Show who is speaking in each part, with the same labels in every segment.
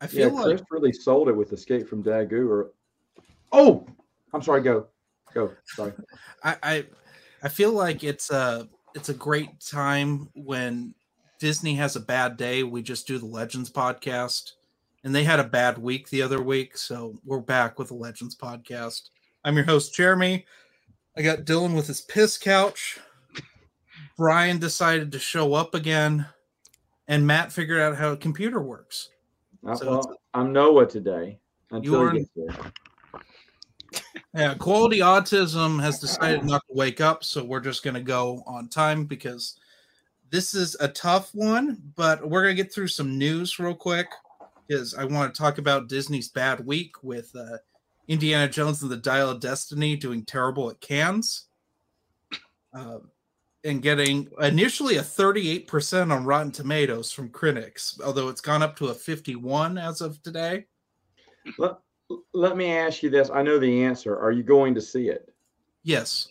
Speaker 1: I feel
Speaker 2: Yeah,
Speaker 1: like
Speaker 2: Chris really sold it with Escape from Dagu. Or oh, I'm sorry. Go, go. Sorry.
Speaker 1: I, I I feel like it's a it's a great time when Disney has a bad day. We just do the Legends podcast, and they had a bad week the other week, so we're back with the Legends podcast. I'm your host Jeremy. I got Dylan with his piss couch. Brian decided to show up again, and Matt figured out how a computer works.
Speaker 2: I,
Speaker 1: So
Speaker 2: well, I'm Noah today until
Speaker 1: are-
Speaker 2: he gets there.
Speaker 1: Yeah, quality autism has decided not to wake up, so we're just going to go on time because this is a tough one, but we're going to get through some news real quick because I want to talk about Disney's bad week with uh, Indiana Jones and the Dial of Destiny doing terrible at Cannes um, and getting initially a 38% on Rotten Tomatoes from critics, although it's gone up to a 51 as of today.
Speaker 2: Let, let me ask you this. I know the answer. Are you going to see it?
Speaker 1: Yes.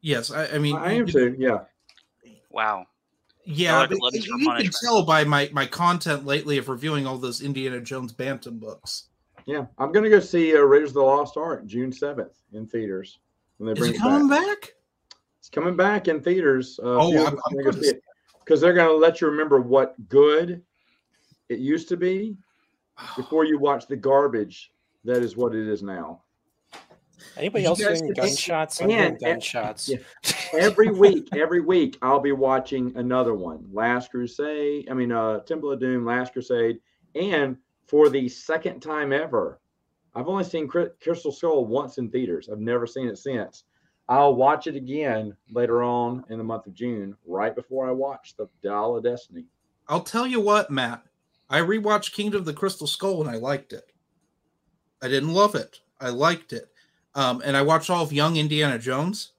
Speaker 1: Yes, I, I mean,
Speaker 2: I am too. Yeah.
Speaker 3: Wow.
Speaker 1: Yeah,
Speaker 3: like
Speaker 1: but you can tell by my my content lately of reviewing all those Indiana Jones Bantam books.
Speaker 2: Yeah. I'm going to go see uh, Raiders of the Lost Ark June 7th in theaters when they
Speaker 1: Is
Speaker 2: bring
Speaker 1: it
Speaker 2: it
Speaker 1: coming
Speaker 2: back.
Speaker 1: back?
Speaker 2: It's coming back in theaters. Uh,
Speaker 1: Oh, I'm- I'm gonna see-
Speaker 2: because they're going to let you remember what good it used to be before you watch the garbage that is what it is now.
Speaker 4: Anybody
Speaker 1: you
Speaker 4: else
Speaker 1: guys
Speaker 4: hearing
Speaker 2: get
Speaker 4: gunshots? I'm
Speaker 2: And- and-
Speaker 4: gunshots.
Speaker 2: yeah. Every week, every week, I'll be watching another one. Last Crusade, I mean, uh, Temple of Doom, Last Crusade, and for the second time ever, I've only seen Crystal Skull once in theaters. I've never seen it since. I'll watch it again later on in the month of June, right before I watch the Dial of Destiny.
Speaker 1: I'll tell you what, Matt. I rewatched Kingdom of the Crystal Skull and I liked it. I didn't love it. I liked it. Um, and I watched all of Young Indiana Jones,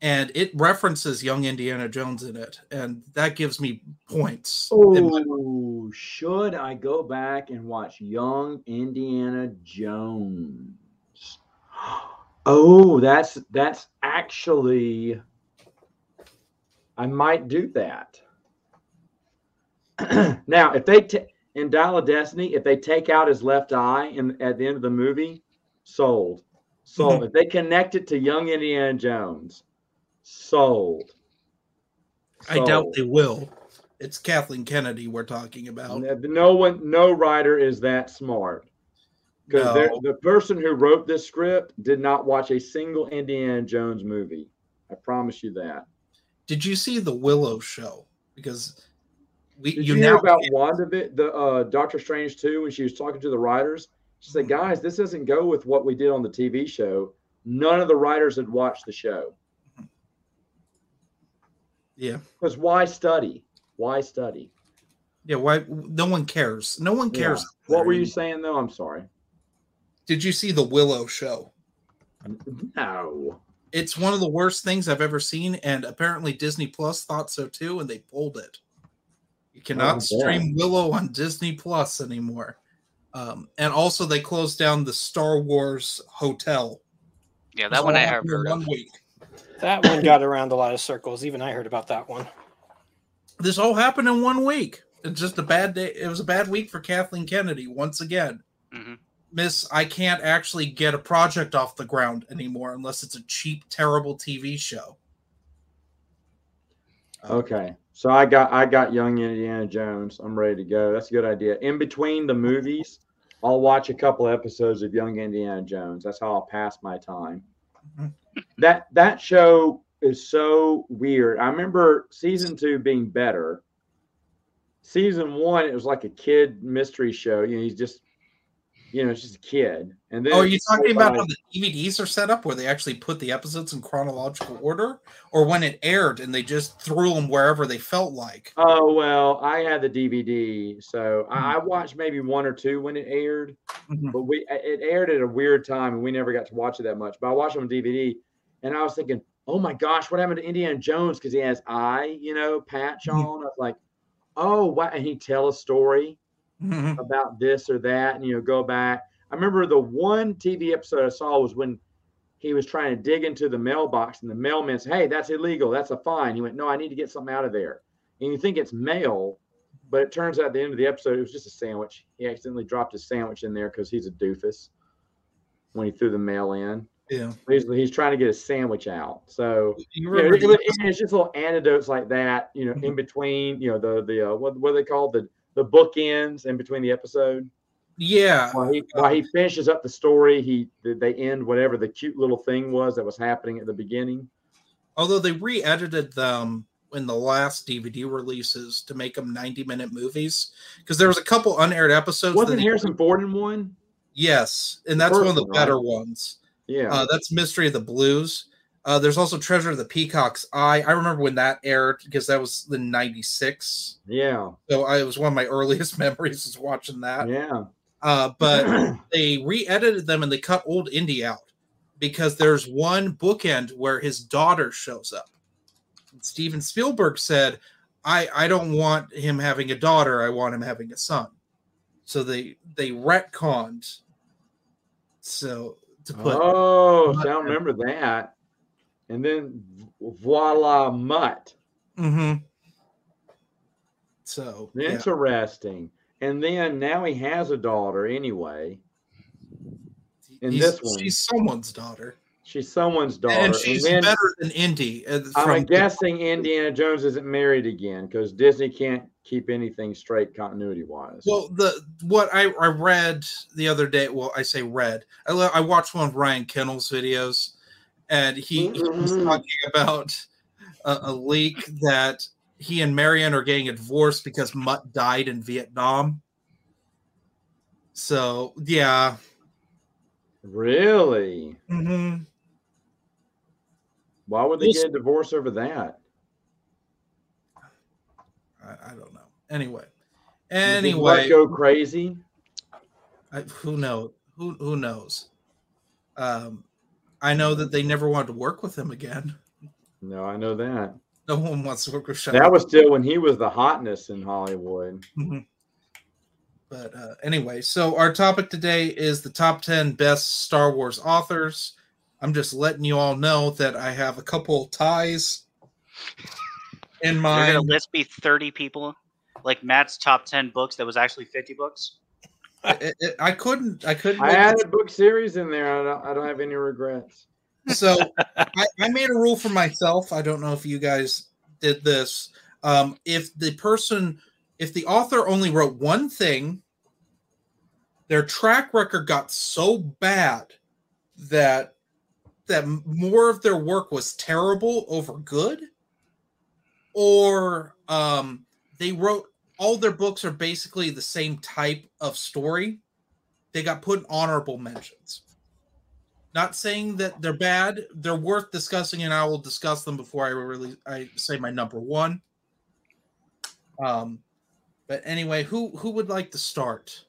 Speaker 1: and it references Young Indiana Jones in it, and that gives me points. in my-
Speaker 2: Oh, should I go back and watch Young Indiana Jones? Oh, that's that's actually I might do that. now, if they ta- in Dial of Destiny, if they take out his left eye in at the end of the movie, sold. Sold. Mm-hmm. if they connect it to Young Indiana Jones, sold.
Speaker 1: I doubt they will. It's Kathleen Kennedy we're talking about.
Speaker 2: No one, no writer is that smart. Because
Speaker 1: No.
Speaker 2: the person who wrote this script did not watch a single Indiana Jones movie. I promise you that.
Speaker 1: Did you see the Willow show? Because we
Speaker 2: Did
Speaker 1: you,
Speaker 2: you, hear
Speaker 1: now
Speaker 2: about WandaVision, the uh, Doctor Strange 2, when she was talking to the writers? She
Speaker 1: Mm-hmm.
Speaker 2: said, guys, this doesn't go with what we did on the TV show. None of the writers had watched the show.
Speaker 1: yeah
Speaker 2: Because why study? Why study?
Speaker 1: yeah why no one cares no one
Speaker 2: Yeah.
Speaker 1: cares
Speaker 2: What were you saying, though? I'm sorry.
Speaker 1: Did you see the Willow show?
Speaker 2: No.
Speaker 1: It's one of the worst things I've ever seen, and apparently Disney Plus thought so too, and they pulled it. You cannot
Speaker 2: Oh,
Speaker 1: stream Willow on Disney Plus anymore. Um, and also, they closed down the Star Wars hotel.
Speaker 3: Yeah,
Speaker 1: This
Speaker 3: that one I have heard
Speaker 1: one
Speaker 3: of.
Speaker 1: week.
Speaker 4: That one got around a lot of circles. Even I heard about that one.
Speaker 1: This all happened in one week. It's just a bad day. It was a bad week for Kathleen Kennedy once again.
Speaker 3: Mhm.
Speaker 1: Miss, I can't actually get a project off the ground anymore unless it's a cheap, terrible TV show. Um,
Speaker 2: Okay. So I got I got young Indiana Jones. I'm ready to go. That's a good idea. In between the movies, I'll watch a couple episodes of Young Indiana Jones. That's how I'll pass my time.
Speaker 1: Mhm.
Speaker 2: That that show is so weird. I remember season two being better. Season one, it was like a kid mystery show. You know, he's just, you know, it's just a kid. And then
Speaker 1: Oh, are you talking about how the DVDs are set up where they actually put the episodes in chronological order, or when it aired and they just threw them wherever they felt like?
Speaker 2: Oh well, I had the DVD, so
Speaker 1: Hmm.
Speaker 2: I, watched maybe one or two when it aired.
Speaker 1: Mhm.
Speaker 2: but we it aired at a weird time and we never got to watch it that much. But I watched it on DVD and I was thinking, oh my gosh, what happened to Indiana Jones? Because he has eye, you know, patch
Speaker 1: Mhm.
Speaker 2: on. I was like, oh wow, and he tell a story
Speaker 1: Mhm.
Speaker 2: about this or that, and you know, go back. I remember the one TV episode I saw was when he was trying to dig into the mailbox, and the mailman said, Hey, that's illegal, that's a fine. He went, No, I need to get something out of there. And you think it's mail, but it turns out at the end of the episode it was just a sandwich. He accidentally dropped his sandwich in there because he's a doofus when he threw the mail in.
Speaker 1: Yeah.
Speaker 2: He's, he's trying to get his sandwich out. So
Speaker 1: You
Speaker 2: know,
Speaker 1: remember
Speaker 2: it- it- it's just little anecdotes like that, you know, in between, you know, the the uh, what what are they called the the bookends in between the episode.
Speaker 1: yeah.
Speaker 2: While he while he finishes up the story, he they end whatever the cute little thing was that was happening at the beginning.
Speaker 1: Although they re-edited them in the last DVD releases to make them 90 minute movies because there was a couple unaired episodes.
Speaker 2: Wasn't Harrison Ford in one?
Speaker 1: Yes, and that's one of the better
Speaker 2: right?
Speaker 1: ones.
Speaker 2: Yeah.
Speaker 1: Uh, that's Mystery of the Blues. Uh, there's also Treasure of the Peacock's Eye. I remember when that aired because that was the '96.
Speaker 2: yeah.
Speaker 1: So I, it was one of my earliest memories is watching that.
Speaker 2: Yeah.
Speaker 1: Uh, but they re-edited them and they cut old Indy out because there's one bookend where his daughter shows up. And Steven Spielberg said, "I I don't want him having a daughter. I want him having a son." So they they retconned. So to put
Speaker 2: oh, I remember that. And then voila, mutt.
Speaker 1: Mhm. So yeah.
Speaker 2: Interesting. And then now he has a daughter anyway. in
Speaker 1: He's-
Speaker 2: this one-
Speaker 1: she's someone's daughter,
Speaker 2: She's someone's daughter.
Speaker 1: and she's
Speaker 2: then
Speaker 1: better than Indy. uh,
Speaker 2: I'm guessing Indiana Jones isn't married again because Disney can't keep anything straight continuity wise.
Speaker 1: Well, the what I, I read the other day. Well, I say read. I I watched one of Ryan Kennel's videos, and he, he was
Speaker 2: Mhm.
Speaker 1: talking about a, a leak that he and Marion are getting a divorce because Mutt died in Vietnam. So yeah,
Speaker 2: really?
Speaker 1: Mhm.
Speaker 2: Why would they
Speaker 1: We'll
Speaker 2: get a divorce over that?
Speaker 1: I, I don't know. Anyway, anyway,
Speaker 2: go crazy.
Speaker 1: I, who knows? Who who knows? Um, I know that they never wanted to work with him again.
Speaker 2: No, I know that.
Speaker 1: No one wants to work with Sean.
Speaker 2: That was still when he was the hotness in Hollywood.
Speaker 1: Mhm. But uh, anyway, so our topic today is the top 10 best Star Wars authors. I'm just letting you all know that I have a couple ties in
Speaker 3: You're gonna list me 30 people, like Matt's top 10 books that was actually 50 books.
Speaker 1: It- it- I couldn't, I couldn't.
Speaker 2: I added a book series in there. I don't, I don't have any regrets.
Speaker 1: So I, I made a rule for myself. I don't know if you guys did this. Um, if the person, if the author only wrote one thing, their track record got so bad that that more of their work was terrible over good or um they wrote all their books are basically the same type of story. They got put in honorable mentions. Not saying that they're bad. They're worth discussing and i will discuss them before i really i say my number one. Um but anyway who who would like to start?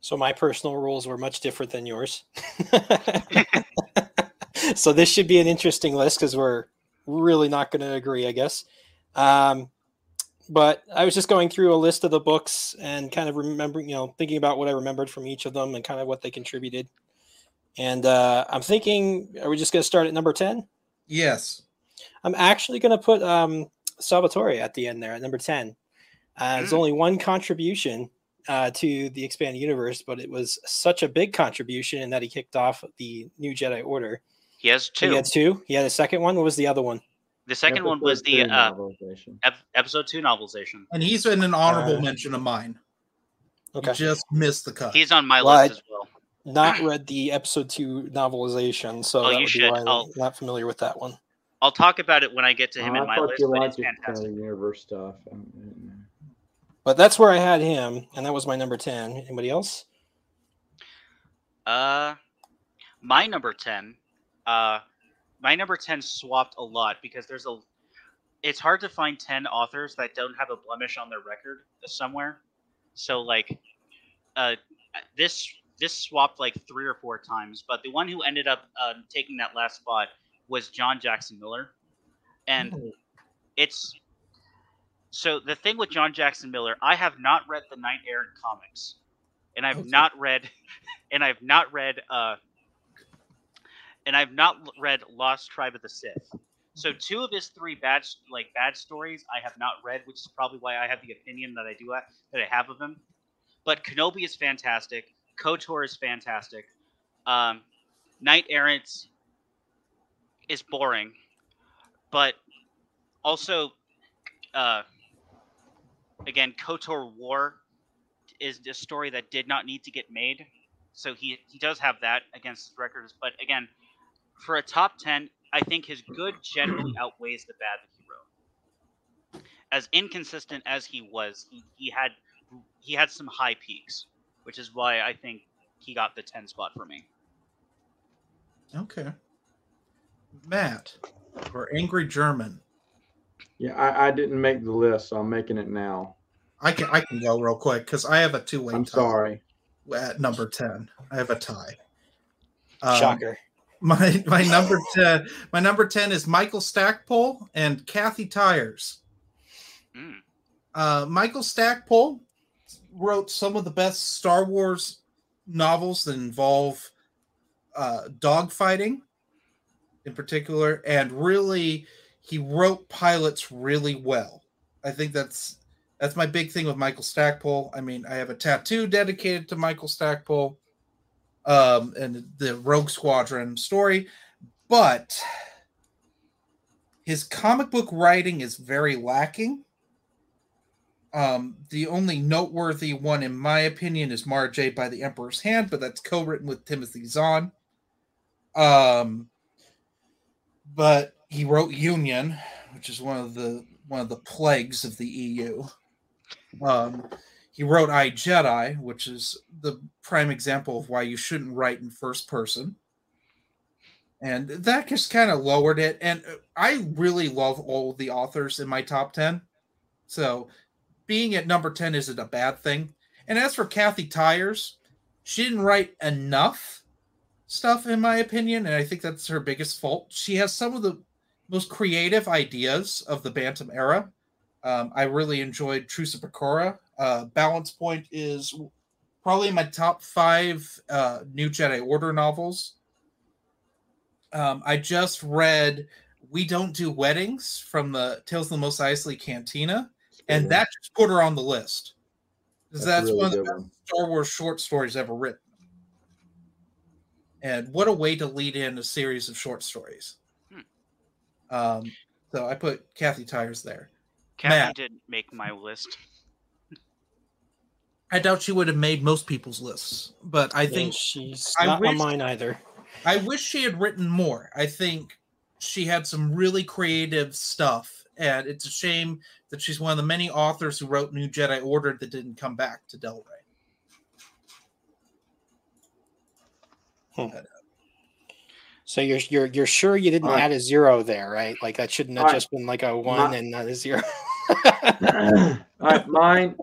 Speaker 4: So my personal rules were much different than yours. so this should be an interesting list because we're really not going to agree, I guess. Um, but I was just going through a list of the books and kind of remembering, you know, thinking about what I remembered from each of them and kind of what they contributed. And uh, I'm thinking, are we just going to start at number 10?
Speaker 1: yes
Speaker 4: I'm actually going to put um, Salvatore at the end there at number 10. Uh, There's
Speaker 3: Mm.
Speaker 4: only one contribution uh, to the expanded universe, but it was such a big contribution in that he kicked off the new Jedi Order.
Speaker 3: He has two.
Speaker 4: He had two. He had a second one. What was the other one?
Speaker 3: The second one was the uh, ep- episode two novelization.
Speaker 1: and he's in an honorable
Speaker 4: Uh,
Speaker 1: mention of mine
Speaker 4: Okay.
Speaker 1: He just missed the cut
Speaker 3: He's on my
Speaker 4: Well,
Speaker 3: list as well.
Speaker 4: Not read the episode two novelization, so
Speaker 3: Oh,
Speaker 4: that
Speaker 3: you
Speaker 4: would be
Speaker 3: should.
Speaker 4: why I'm not familiar with that one.
Speaker 3: I'll talk about it when I get to him
Speaker 2: Oh,
Speaker 3: in my list, but it's
Speaker 2: it, kind of universe stuff. Um,
Speaker 4: But that's where I had him, and that was my number 10. Anybody else?
Speaker 3: Uh, my number ten. Uh, my number ten swapped a lot because there's a. It's hard to find ten authors that don't have a blemish on their record somewhere. So like, uh, this this swapped like three or four times, but the one who ended up uh, taking that last spot was John Jackson Miller, and it's so the thing with John Jackson Miller, I have not read the Knight Errant comics, and I've
Speaker 1: Okay.
Speaker 3: not read, and I've not read, uh, and I've not read Lost Tribe of the Sith. So two of his three bad like bad stories I have not read, which is probably why I have the opinion that I do have, that I have of him. But Kenobi is fantastic. Kotor is fantastic. Um, Knight Errant is boring, but also, uh, again, Kotor War is a story that did not need to get made. So he he does have that against his records. But again, for a top ten, I think his good generally outweighs the bad that he wrote. As inconsistent as he was, he, he had he had some high peaks, which is why I think he got the ten spot for me.
Speaker 1: Okay. Matt or Angry German.
Speaker 2: Yeah, I, I didn't make the list, so I'm making it now.
Speaker 1: I can I can go real quick because I have a two way.
Speaker 2: I'm sorry.
Speaker 1: At number ten, I have a tie. Um,
Speaker 4: Shocker.
Speaker 1: My my number ten my number ten is Michael Stackpole and Kathy Tyers.
Speaker 3: Mm.
Speaker 1: Uh, Michael Stackpole wrote some of the best Star Wars novels that involve uh, dogfighting, in particular, and really he wrote pilots really well. I think that's that's my big thing with Michael Stackpole. I mean, I have a tattoo dedicated to Michael Stackpole um, and the Rogue Squadron story, but his comic book writing is very lacking. Um, the only noteworthy one, in my opinion, is Mara by the Emperor's Hand, but that's co-written with Timothy Zahn. Um, but he wrote Union, which is one of the one of the plagues of the EU. Um, he wrote I Jedi, which is the prime example of why you shouldn't write in first person. And that just kind of lowered it. And I really love all the authors in my top 10. So being at number 10 isn't a bad thing. And as for Kathy Tyers, she didn't write enough stuff, in my opinion. And I think that's her biggest fault. She has some of the most creative ideas of the Bantam era. Um, I really enjoyed Truce of Bakura. Uh, Balance Point is probably my top five uh, New Jedi Order novels. Um, I just read We Don't Do Weddings from the Tales of the Mos Eisley Cantina, and
Speaker 2: Yeah.
Speaker 1: that just put her on the list. Because
Speaker 2: That's
Speaker 1: that's,
Speaker 2: really
Speaker 1: one of the
Speaker 2: good
Speaker 1: best
Speaker 2: one.
Speaker 1: Star Wars short stories ever written. And what a way to lead in a series of short stories.
Speaker 3: Hmm.
Speaker 1: Um, so I put Kathy Tyers there.
Speaker 3: Kathy
Speaker 1: Matt.
Speaker 3: didn't make my list.
Speaker 1: I doubt she would have made most people's lists, but I
Speaker 4: I
Speaker 1: think
Speaker 4: think she's
Speaker 1: I
Speaker 4: not
Speaker 1: wish-
Speaker 4: on mine either.
Speaker 1: I wish she had written more. I think she had some really creative stuff, and it's a shame that she's one of the many authors who wrote New Jedi Order that didn't come back to Del Rey. Hmm.
Speaker 4: Uh, so you're you're you're sure you didn't
Speaker 2: All right.
Speaker 4: add a zero there, right? Like that shouldn't have
Speaker 2: All right.
Speaker 4: just been like a one
Speaker 2: My-
Speaker 4: and not a zero.
Speaker 2: All right, mine,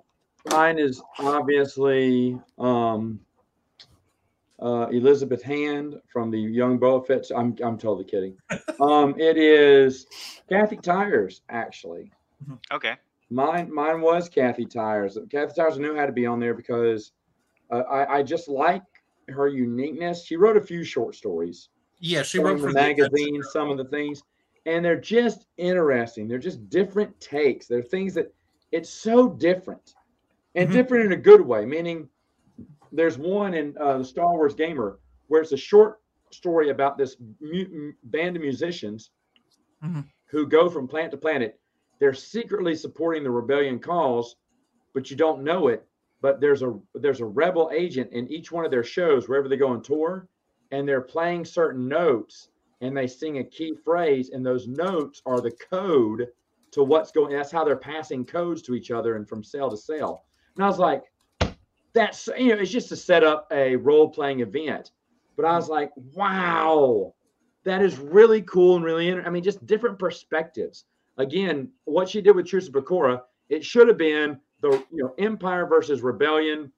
Speaker 2: mine is obviously um, uh, Elizabeth Hand from the Young Boba Fett. I'm I'm totally kidding. Um, it is Kathy Tyers actually.
Speaker 3: Okay.
Speaker 2: Mine mine was Kathy Tyers. Kathy Tyers knew how to be on there because uh, I I just like her uniqueness. She wrote a few short stories
Speaker 1: Yeah, she
Speaker 2: from
Speaker 1: wrote
Speaker 2: the
Speaker 1: for
Speaker 2: magazine, some of the things, and they're just interesting. They're just different takes. They're things that it's so different and
Speaker 1: Mhm.
Speaker 2: different in a good way. Meaning, there's one in uh, the Star Wars Gamer where it's a short story about this mu- band of musicians
Speaker 1: Mhm.
Speaker 2: who go from planet to planet. They're secretly supporting the rebellion cause, but you don't know it. But there's a there's a rebel agent in each one of their shows wherever they go on tour, and they're playing certain notes and they sing a key phrase, and those notes are the code to what's going. On. That's how they're passing codes to each other and from cell to cell. And I was like, that's you know, it's just to set up a role playing event. But I was like, wow, that is really cool and really. I mean, just different perspectives. Again, what she did with Truce of Bakura, it should have been the you know Empire versus Rebellion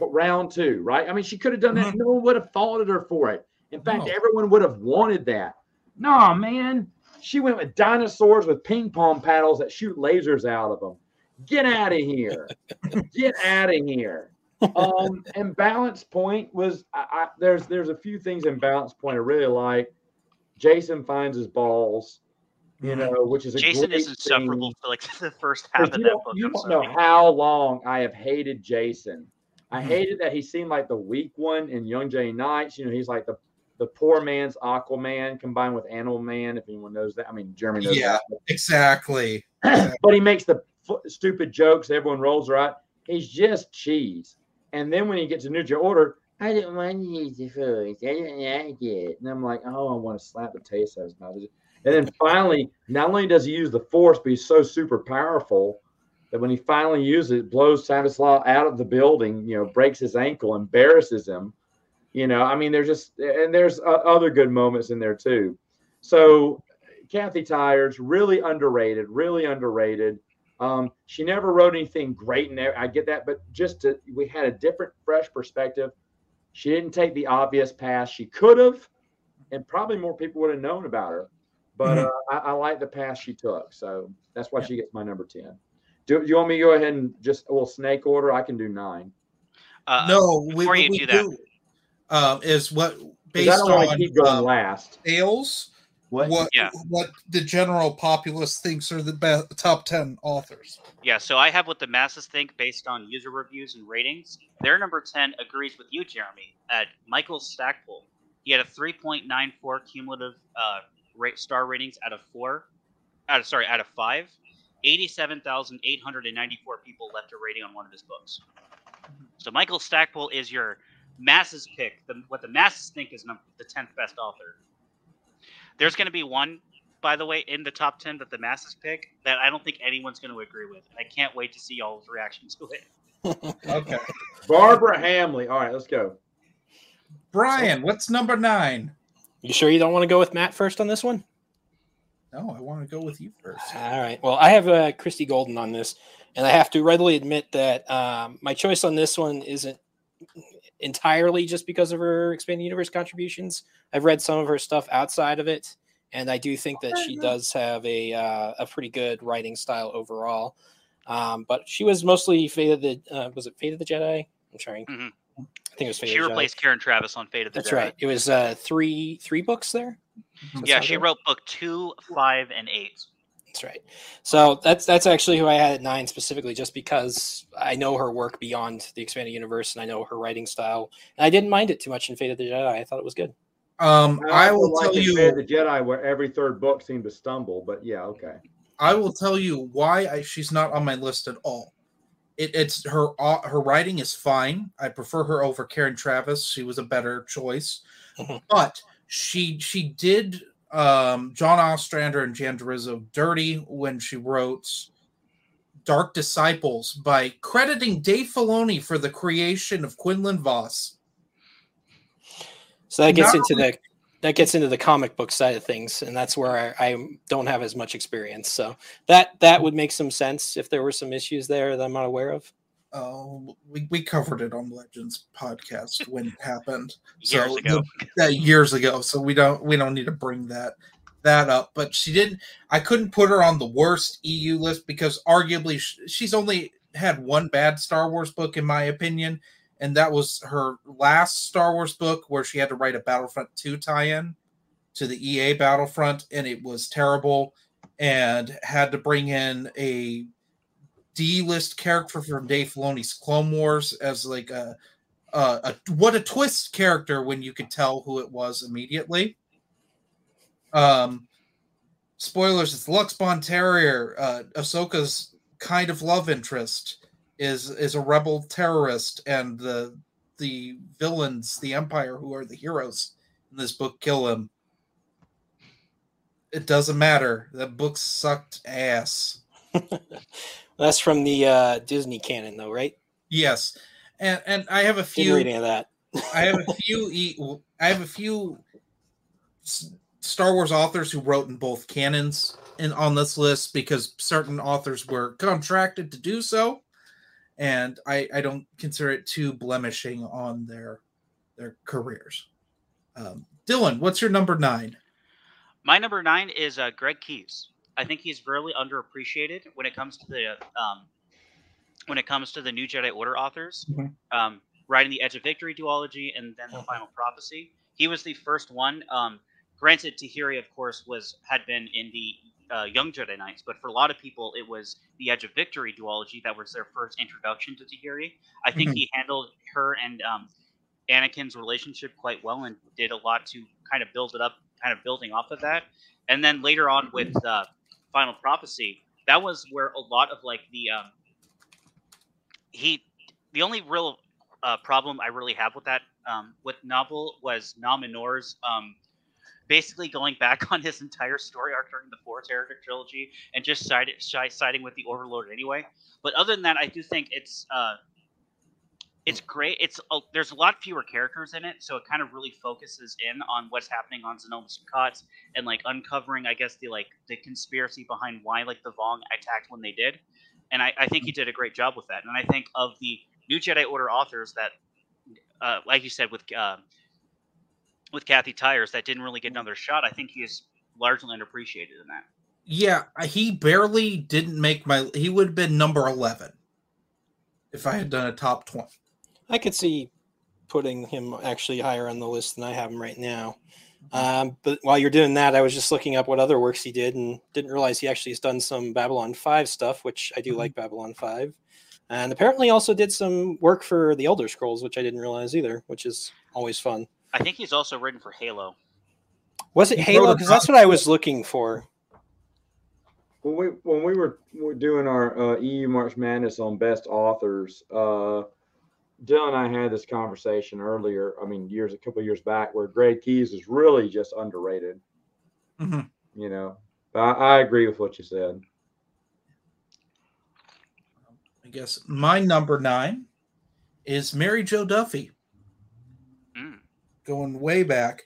Speaker 2: round two, right? I mean, she could have done that. Mm-hmm. No one would have faulted her for it. In fact,
Speaker 1: No.
Speaker 2: everyone would have wanted that. No, man, she went with dinosaurs with ping pong paddles that shoot lasers out of them. Get out of here! Get out of here! Um, and Balance Point was I, I, there's there's a few things in Balance Point I really like. Jacen finds his balls. you
Speaker 1: Mhm.
Speaker 2: know, which is a Jacen
Speaker 3: is insufferable
Speaker 2: scene.
Speaker 3: for like the first half of that
Speaker 2: don't,
Speaker 3: book.
Speaker 2: you
Speaker 3: I'm
Speaker 2: don't know how long I have hated Jacen. I
Speaker 1: Mhm.
Speaker 2: hated that he seemed like the weak one in Young Jedi Knights. You know, he's like the the poor man's Aquaman combined with Animal Man. If anyone knows that, I mean, Jeremy knows
Speaker 1: Yeah.
Speaker 2: that.
Speaker 1: Exactly.
Speaker 2: but he makes the f- stupid jokes. Everyone rolls eye. He's just cheese. And then when he gets a New Order, I didn't want to use the food. I didn't like it. And I'm like, oh, I want to slap the taste out of his mouth. And then finally, not only does he use the Force, but he's so super powerful that when he finally uses it, blows Lah out of the building, you know, breaks his ankle, embarrasses him. You know, I mean, there's just, and there's uh, other good moments in there too. So Kathy Tyers, really underrated, really underrated. Um, she never wrote anything great in there. I get that, but just to, we had a different, fresh perspective. She didn't take the obvious path. She could have, and probably more people would have known about her. But
Speaker 1: Mhm.
Speaker 2: uh, I, I like the path she took, so that's why she gets my number ten. Do, do you want me to go ahead and just a little snake order? I can do nine.
Speaker 3: Uh,
Speaker 1: no, we,
Speaker 3: before you
Speaker 1: we
Speaker 3: do that-
Speaker 1: uh, is what
Speaker 2: 'Cause
Speaker 1: based
Speaker 2: I don't
Speaker 1: on
Speaker 2: keep going
Speaker 1: um,
Speaker 2: last.
Speaker 1: sales. What
Speaker 3: Yeah.
Speaker 1: what the general populace thinks are the be- top ten authors.
Speaker 3: Yeah, so I have what the masses think based on user reviews and ratings. Their number 10 agrees with you, Jeremy, at Michael Stackpole. He had a 3.94 cumulative uh, rate star ratings out of four, out of, sorry, out of five. 87,894 people left a rating on one of his books. So Michael Stackpole is your masses pick, the, what the masses think is number, the 10th best author. There's going to be one by the way, in the top 10 that the masses pick that I don't think anyone's going to agree with. And I can't wait to see y'all's reaction to it.
Speaker 1: Okay,
Speaker 2: Barbara Hambly. All right, let's go.
Speaker 1: Brian, what's number nine?
Speaker 4: You sure you don't want to go with Matt first on this one?
Speaker 1: No, I want to go with you first.
Speaker 4: All right. Well, I have uh, Christie Golden on this, and I have to readily admit that um, my choice on this one isn't entirely just because of her expanded universe contributions. I've read some of her stuff outside of it, and I do think that she does have a uh, a pretty good writing style overall. Um, but she was mostly Fate of the uh, was it Fate of the Jedi? I'm trying.
Speaker 3: Mhm.
Speaker 4: I think it was Fate
Speaker 3: She
Speaker 4: of the Jedi.
Speaker 3: She replaced Karen Traviss on Fate of the
Speaker 4: That's
Speaker 3: Jedi.
Speaker 4: right. It was uh, three three books there.
Speaker 3: Yeah, she
Speaker 4: right?
Speaker 3: wrote book two, five, and eight.
Speaker 4: That's right. So that's that's actually who I had at nine specifically, just because I know her work beyond the expanded universe, and I know her writing style, and I didn't mind it too much in Fate of the Jedi. I thought it was good.
Speaker 1: Um, I
Speaker 2: also
Speaker 1: will
Speaker 2: like
Speaker 1: tell you.
Speaker 2: The Jedi, where every third book seemed to stumble. But yeah, okay.
Speaker 1: I will tell you why I, she's not on my list at all. It, it's her uh, her writing is fine. I prefer her over Karen Traviss. She was a better choice,
Speaker 4: Mhm.
Speaker 1: but she she did um, John Ostrander and Jan Duursema dirty when she wrote Dark Disciples by crediting Dave Filoni for the creation of Quinlan Vos.
Speaker 4: So that gets
Speaker 1: Not
Speaker 4: into the that gets into the comic book side of things, and that's where I, I don't have as much experience. So that that would make some sense if there were some issues there that I'm not aware of.
Speaker 1: Oh, we, we covered it on Legends podcast when it happened.
Speaker 3: Years
Speaker 1: So
Speaker 3: ago.
Speaker 1: that years ago so we don't we don't need to bring that that up but she didn't i couldn't put her on the worst eu list because arguably sh- she's only had one bad star wars book in my opinion and that was her last star wars book where she had to write a battlefront 2 tie-in to the ea battlefront and it was terrible and had to bring in a d-list character from dave filoni's clone wars as like a uh, a, what a twist character when you could tell who it was immediately. Um, spoilers: It's Lux Bonteri, uh, Ahsoka's kind of love interest, is is a rebel terrorist, and the the villains, the Empire, who are the heroes in this book, kill him. It doesn't matter. That book sucked ass.
Speaker 4: That's from the uh, Disney canon, though, right?
Speaker 1: Yes, and and I have a
Speaker 4: Didn't
Speaker 1: few.
Speaker 4: read any of that.
Speaker 1: I have a few. I have a few Star Wars authors who wrote in both canons in on this list because certain authors were contracted to do so, and I I don't consider it too blemishing on their their careers. Um, Dylan, what's your number nine?
Speaker 3: My number nine is uh, Greg Keyes. I think he's really underappreciated when it comes to the um, when it comes to the New Jedi Order authors,
Speaker 1: Mhm.
Speaker 3: um, writing the Edge of Victory duology and then the. Final Prophecy. He was the first one. Um, granted, Tahiri, of course, was had been in the uh, Young Jedi Knights, but for a lot of people, it was the Edge of Victory duology that was their first introduction to Tahiri. I think
Speaker 1: Mhm.
Speaker 3: he handled her and um, Anakin's relationship quite well and did a lot to kind of build it up, kind of building off of that. And then later on with uh, Final Prophecy, that was where a lot of like the um, he the only real uh, problem I really have with that um, with novel was Nom Anor's um, basically going back on his entire story arc during the Force Heretic trilogy and just sided, shi- siding with the Overlord anyway. But other than that, I do think it's uh, it's great. It's a, there's a lot fewer characters in it, so it kind of really focuses in on what's happening on Zonama Sekot and like uncovering, I guess, the like the conspiracy behind why like the Vong attacked when they did. And I, I think he did a great job with that. And I think of the New Jedi Order authors that, uh, like you said, with uh, with Kathy Tyers, that didn't really get another shot. I think he is largely underappreciated in that.
Speaker 1: Yeah, he barely didn't make my. He would have been number eleven if I had done a top twenty.
Speaker 4: I could see putting him actually higher on the list than I have him right now. Um, but while you're doing that, I was just looking up what other works he did and didn't realize he actually has done some Babylon 5 stuff, which I do
Speaker 1: Mhm.
Speaker 4: like Babylon 5. And apparently also did some work for the Elder Scrolls, which I didn't realize either, which is always fun.
Speaker 3: I think he's also written for Halo.
Speaker 4: Was it
Speaker 1: He
Speaker 4: Halo? Because that's what I was looking for.
Speaker 2: When we when we were, were doing our uh, EU March Madness on best authors, uh, Dylan and I had this conversation earlier. I mean, years a couple of years back, where Greg Keyes is really just underrated.
Speaker 1: Mhm.
Speaker 2: You know, but I, I agree with what you said.
Speaker 1: I guess my number nine is Mary Jo Duffy. Going way back.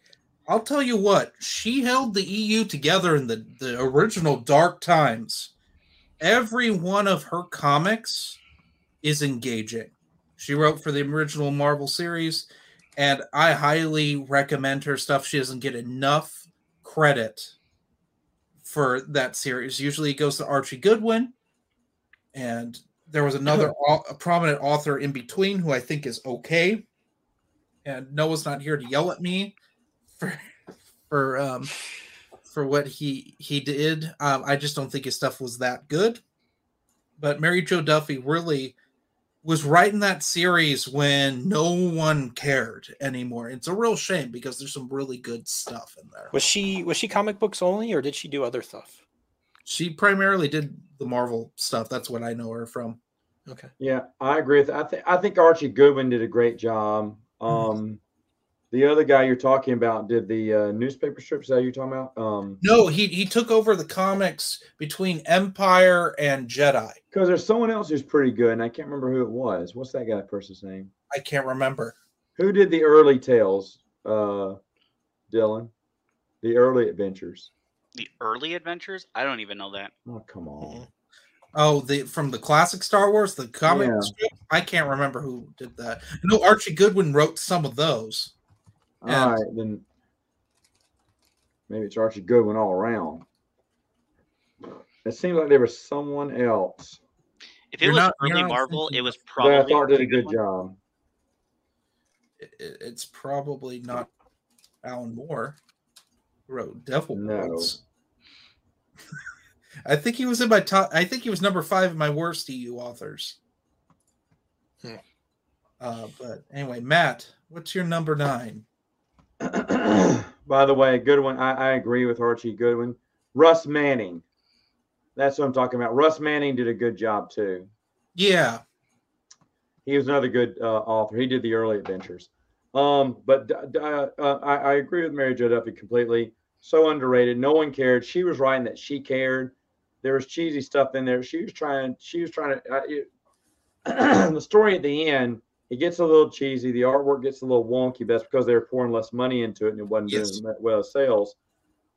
Speaker 1: I'll tell you what, she held the EU together in the, the original dark times. Every one of her comics is engaging. She wrote for the original Marvel series, and I highly recommend her stuff. She doesn't get enough credit for that series. Usually it goes to Archie Goodwin, and there was another au- a prominent author in between who I think is okay. And Noah's not here to yell at me for for um for what he he did. Um, I just don't think his stuff was that good. But Mary Jo Duffy really was writing that series when no one cared anymore. It's a real shame because there's some really good stuff in there.
Speaker 4: Was she was she comic books only, or did she do other stuff?
Speaker 1: She primarily did the Marvel stuff. That's what I know her from.
Speaker 4: Okay.
Speaker 2: Yeah, I agree with. I think I think Archie Goodwin did a great job. Um, the other guy you're talking about did the uh, newspaper strips. Is that you're talking about? Um,
Speaker 1: No, he he took over the comics between Empire and Jedi.
Speaker 2: because there's someone else who's pretty good, and I can't remember who it was. What's that guy person's name?
Speaker 1: I can't remember.
Speaker 2: Who did the early tales? Uh, Dylan, the early adventures.
Speaker 3: The early adventures? I don't even know that.
Speaker 2: Oh come on.
Speaker 1: Oh, the from the classic Star Wars, the comic
Speaker 2: Yeah.
Speaker 1: strip. I can't remember who did that. I know Archie Goodwin wrote some of those.
Speaker 2: All
Speaker 1: And-
Speaker 2: right, then maybe it's Archie Goodwin all around. It seems like there was someone else
Speaker 3: If it
Speaker 1: You're
Speaker 3: was
Speaker 1: not-
Speaker 3: early Marvel, it was
Speaker 2: that
Speaker 3: probably.
Speaker 2: I thought did a
Speaker 3: Archie
Speaker 2: good
Speaker 3: Goodwin.
Speaker 2: job.
Speaker 1: It- it- it's probably not Alan Moore who wrote Devil
Speaker 2: No.
Speaker 1: Worlds. I think he was in my top. I think he was number five in my worst EU authors.
Speaker 4: Hmm.
Speaker 1: Uh, but anyway, Matt, what's your number nine?
Speaker 2: By the way, Goodwin, I, I agree with Archie Goodwin. Russ Manning. That's what I'm talking about. Russ Manning did a good job too.
Speaker 1: Yeah,
Speaker 2: He was another good uh, author. He did the early adventures. Um, but d- d- uh, uh, I, I agree with Mary Jo Duffy completely. So underrated. No one cared. She was writing that she cared. There was cheesy stuff in there. She was trying. She was trying to. Uh, it, the story at the end, it gets a little cheesy. The artwork gets a little wonky. That's because they were pouring less money into it and it wasn't
Speaker 1: Yes.
Speaker 2: doing as well as sales.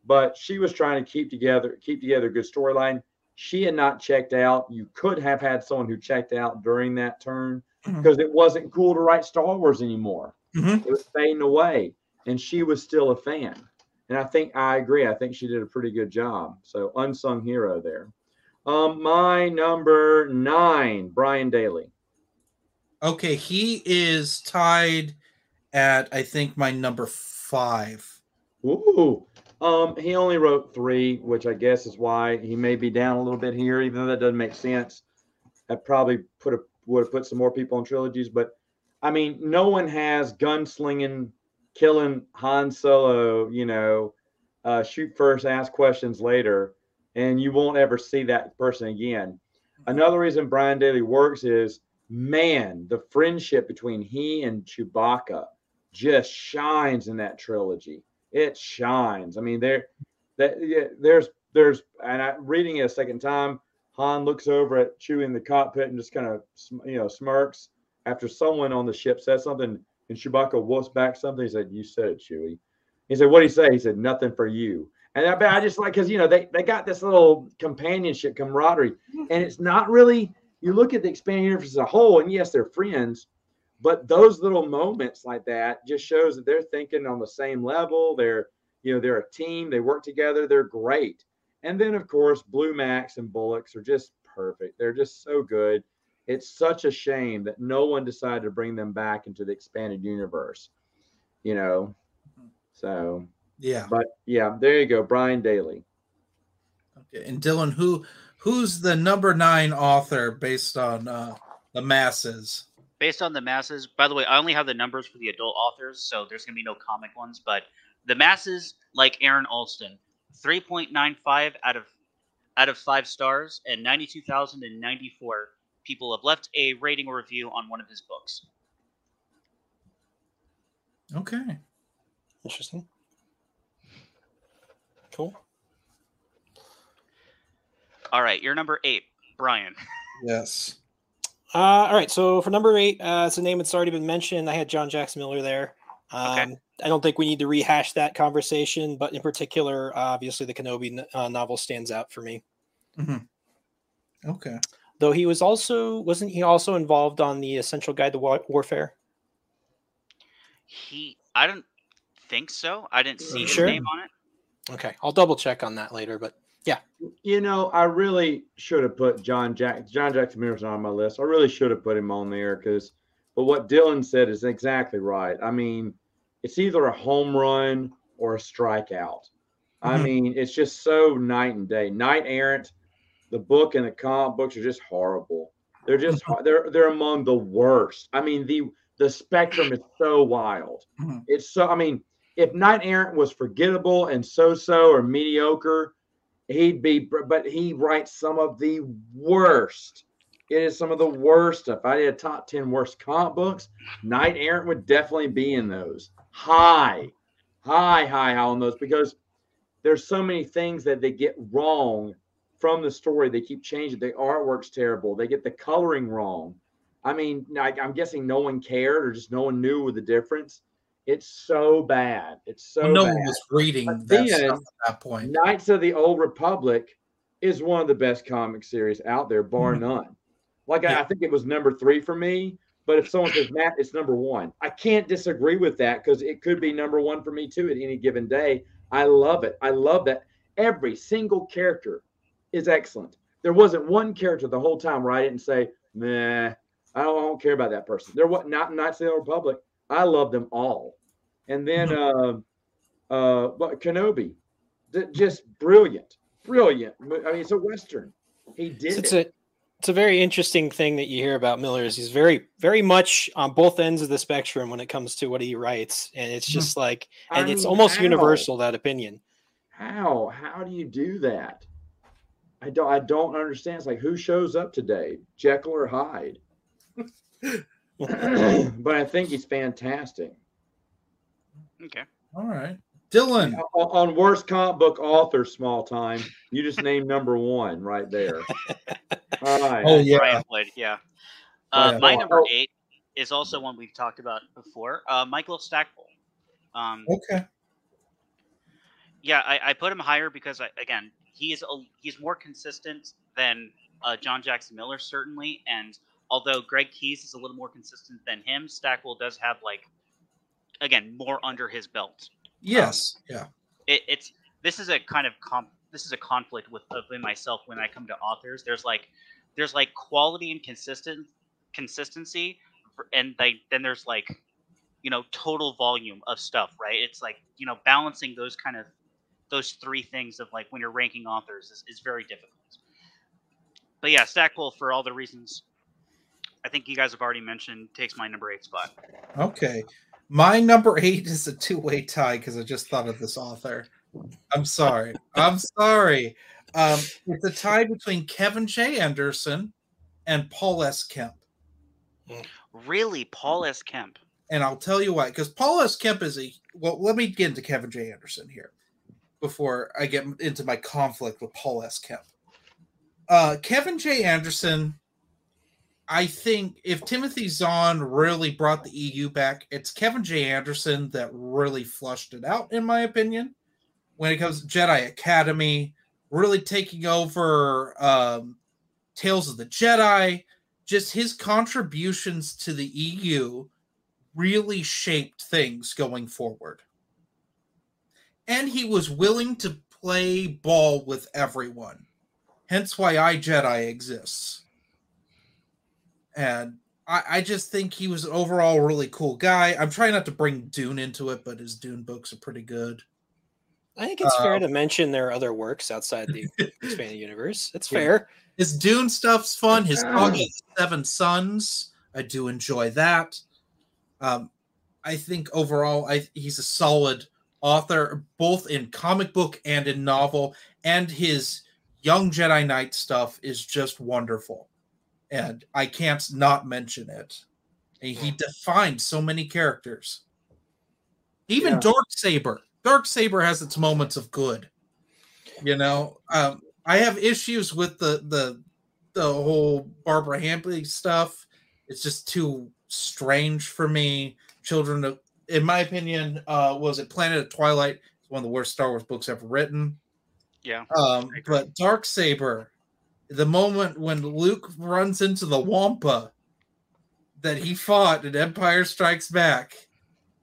Speaker 2: But she was trying to keep together, keep together a good storyline. She had not checked out. You could have had someone who checked out during that turn
Speaker 1: Mhm.
Speaker 2: because it wasn't cool to write Star Wars anymore.
Speaker 1: Mhm.
Speaker 2: It was fading away, and she was still a fan. And I think I agree. I think she did a pretty good job. So unsung hero there. Um, my number nine, Brian Daley.
Speaker 1: Okay, he is tied at I think my number five.
Speaker 2: Ooh, Um, he only wrote three, which I guess is why he may be down a little bit here, even though that doesn't make sense. I probably put a would have put some more people in trilogies, but I mean, no one has gunslinging, killing Han Solo, you know, uh, shoot first, ask questions later, and you won't ever see that person again. Another reason Brian Daley works is, man, the friendship between he and Chewbacca just shines in that trilogy. It shines. I mean, there, that yeah, there's there's, and I reading it a second time. Han looks over at Chewie in the cockpit and just kind of you know smirks after someone on the ship says something, and Chewbacca wolfs back something. He said, "You said it, Chewie." He said, "What did he say?" He said, "Nothing for you." And I, I just like because you know they they got this little companionship camaraderie, mm-hmm. and it's not really. You look at the expanded universe as a whole, and yes, they're friends, but those little moments like that just shows that they're thinking on the same level. They're you know they're a team. They work together. They're great. And then of course Blue Max and Bollux are just perfect. They're just so good. It's such a shame that no one decided to bring them back into the expanded universe. You know, so
Speaker 1: Yeah.
Speaker 2: but yeah, there you go, Brian Daley.
Speaker 1: Okay. And Dylan, who who's the number nine author based on uh, the masses?
Speaker 3: Based on the masses, by the way, I only have the numbers for the adult authors, so there's gonna be no comic ones. But the masses, like Aaron Alston, 3.95 out of out of five stars, and 92,094 people have left a rating or review on one of his books.
Speaker 1: Okay.
Speaker 4: Interesting. Cool.
Speaker 3: All right, you're number eight, Brian.
Speaker 1: Yes.
Speaker 4: Uh, all right. So for number eight, uh, it's a name that's already been mentioned. I had John Jackson Miller there. Um,
Speaker 3: Okay.
Speaker 4: I don't think we need to rehash that conversation, but in particular, obviously, the Kenobi n- uh, novel stands out for me. Hmm.
Speaker 1: Okay.
Speaker 4: Though he was also wasn't he also involved on the Essential Guide to Wa- Warfare?
Speaker 3: He, I don't think so. I didn't see his
Speaker 4: Sure.
Speaker 3: name on it.
Speaker 4: Okay, I'll double check on that later. But yeah.
Speaker 2: You know, I really should have put John Jack John Jackson Miller's on my list. I really should have put him on there because but what Dylan said is exactly right. I mean, it's either a home run or a strikeout. I
Speaker 1: Mhm.
Speaker 2: mean, it's just so night and day. Knight Errant, the book and the comic books are just horrible. They're just they're they're among the worst. I mean, the the spectrum is so wild.
Speaker 1: Mhm.
Speaker 2: It's so I mean, if Knight Errant was forgettable and so-so or mediocre, he'd be but he writes some of the worst. It is some of the worst stuff. I did a top 10 worst comic books. Knight Errant would definitely be in those. High, high, high, high on those because there's so many things that they get wrong from the story. They keep changing. The artwork's terrible. They get the coloring wrong. I mean, I, I'm guessing no one cared or just no one knew the difference. It's so bad. It's so
Speaker 1: Well, no
Speaker 2: bad.
Speaker 1: one was reading
Speaker 2: But
Speaker 1: that
Speaker 2: then-
Speaker 1: stuff at that point.
Speaker 2: Knights of the Old Republic is one of the best comic series out there, bar
Speaker 1: Mhm.
Speaker 2: none. Like I, I think it was number three for me, but if someone says Matt, it's number one. I can't disagree with that because it could be number one for me too at any given day. I love it. I love that every single character is excellent. There wasn't one character the whole time where I didn't say, nah, I don't, I don't care about that person. There was not Knights of the Old Republic. I love them all. And then uh, uh, what Kenobi, just brilliant, brilliant. I mean, it's a western. He did
Speaker 4: it's
Speaker 2: it.
Speaker 4: a it's a very interesting thing that you hear about Miller is he's very very much on both ends of the spectrum when it comes to what he writes, and it's
Speaker 1: Mhm.
Speaker 4: just like
Speaker 2: I
Speaker 4: and it's almost
Speaker 2: how?
Speaker 4: universal that opinion.
Speaker 2: How? How do you do that? I don't. I don't understand. It's like who shows up today, Jekyll or Hyde? but I think he's fantastic.
Speaker 3: Okay.
Speaker 1: All right. Dylan.
Speaker 2: On, on worst comic book author, small time, you just named number one right there. All right.
Speaker 1: Oh yeah.
Speaker 3: Brian played, yeah. Uh,
Speaker 1: yeah.
Speaker 3: My
Speaker 2: Oh,
Speaker 3: number
Speaker 2: oh.
Speaker 3: eight is also one we've talked about before. Uh, Michael Stackpole. Um,
Speaker 1: Okay.
Speaker 3: yeah, I, I put him higher because I, again, he is a, he's more consistent than uh, John Jackson Miller certainly, and although Greg Keyes is a little more consistent than him, Stackpole does have like again more under his belt.
Speaker 1: Yes. Yeah.
Speaker 3: It, it's this is a kind of comp, this is a conflict with within myself when I come to authors. There's like there's like quality and consistent consistency, and they then there's like you know total volume of stuff, right? It's like you know balancing those kind of those three things of like when you're ranking authors is, is very difficult. But yeah, Stackpole for all the reasons I think you guys have already mentioned takes my number eight spot.
Speaker 1: Okay. My number eight is a two way tie because I just thought of this author. I'm sorry. I'm sorry. Um, it's a tie between Kevin J. Anderson and Paul S. Kemp.
Speaker 3: Really, Paul S. Kemp.
Speaker 1: And I'll tell you why. Because Paul S. Kemp is a well, let me get into Kevin J. Anderson here before I get into my conflict with Paul S. Kemp. Uh, Kevin J. Anderson I think if Timothy Zahn really brought the EU back, it's Kevin J. Anderson that really flushed it out, in my opinion. When it comes to Jedi Academy, really taking over um, Tales of the Jedi, just his contributions to the EU really shaped things going forward. And he was willing to play ball with everyone. Hence why I Jedi exists and I, I just think he was overall really cool guy. I'm trying not to bring Dune into it, but his Dune books are pretty good.
Speaker 4: I think it's uh, fair to mention there are other works outside the expanded universe. It's yeah. fair.
Speaker 1: His Dune stuff's fun. His Seven Suns, I do enjoy that. Um, I think overall, I he's a solid author, both in comic book and in novel, and his Young Jedi Knight stuff is just wonderful and I can't not mention it. And he defined so many characters. Even yeah. Dark Saber. Dark Saber has its moments of good. You know, um, I have issues with the the the whole Barbara Hambly stuff. It's just too strange for me. Children of, in my opinion, uh, was it Planet of Twilight? It's one of the worst Star Wars books ever written.
Speaker 3: Yeah.
Speaker 1: Um, but Dark Saber the moment when Luke runs into the Wampa that he fought in Empire Strikes Back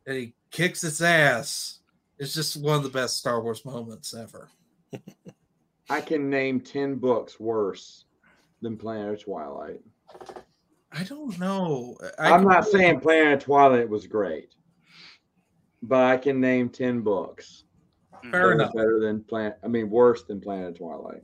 Speaker 1: and he kicks its ass is just one of the best Star Wars moments ever.
Speaker 2: I can name 10 books worse than Planet of Twilight.
Speaker 1: I don't know.
Speaker 2: I am not saying Planet of Twilight was great, but I can name 10 books. Hmm.
Speaker 1: Fair enough.
Speaker 2: Better than Planet, I mean, worse than Planet of Twilight.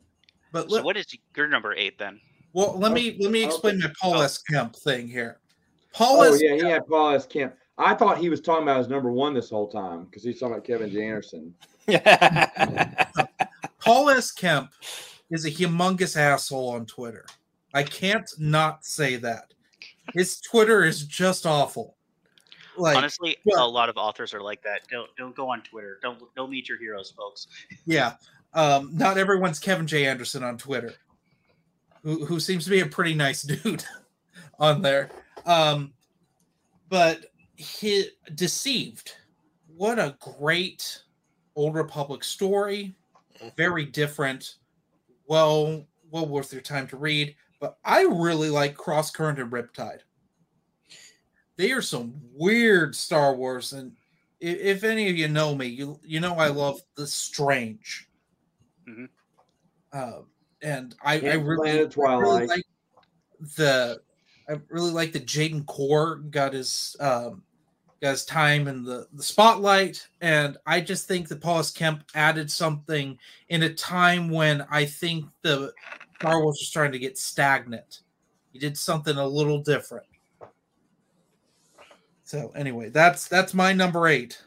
Speaker 3: But let, so what is your number eight then?
Speaker 1: Well, let me let me oh, explain okay. my Paul oh. S. Kemp thing here. Oh, Paul
Speaker 2: oh,
Speaker 1: S.
Speaker 2: yeah, Kemp. he had Paul S. Kemp. I thought he was talking about his number one this whole time because he's talking about Kevin J. Anderson.
Speaker 1: Paul S. Kemp is a humongous asshole on Twitter. I can't not say that. His Twitter is just awful.
Speaker 3: Like, Honestly, well, a lot of authors are like that. Don't don't go on Twitter. Don't don't meet your heroes, folks.
Speaker 1: Yeah, um, not everyone's Kevin J. Anderson on Twitter, who, who seems to be a pretty nice dude on there. Um, but he deceived. What a great old Republic story. Very different. Well, well worth your time to read. But I really like Cross Current and Riptide. They are some weird Star Wars, and if any of you know me, you you know I love the strange. Mm-hmm. Uh, and I, I really, Twilight. really like the I really like that Jaden Korr got his um, got his time in the, the spotlight, and I just think that Paul S. Kemp added something in a time when I think the Star Wars was starting to get stagnant. He did something a little different. So anyway, that's that's my number eight.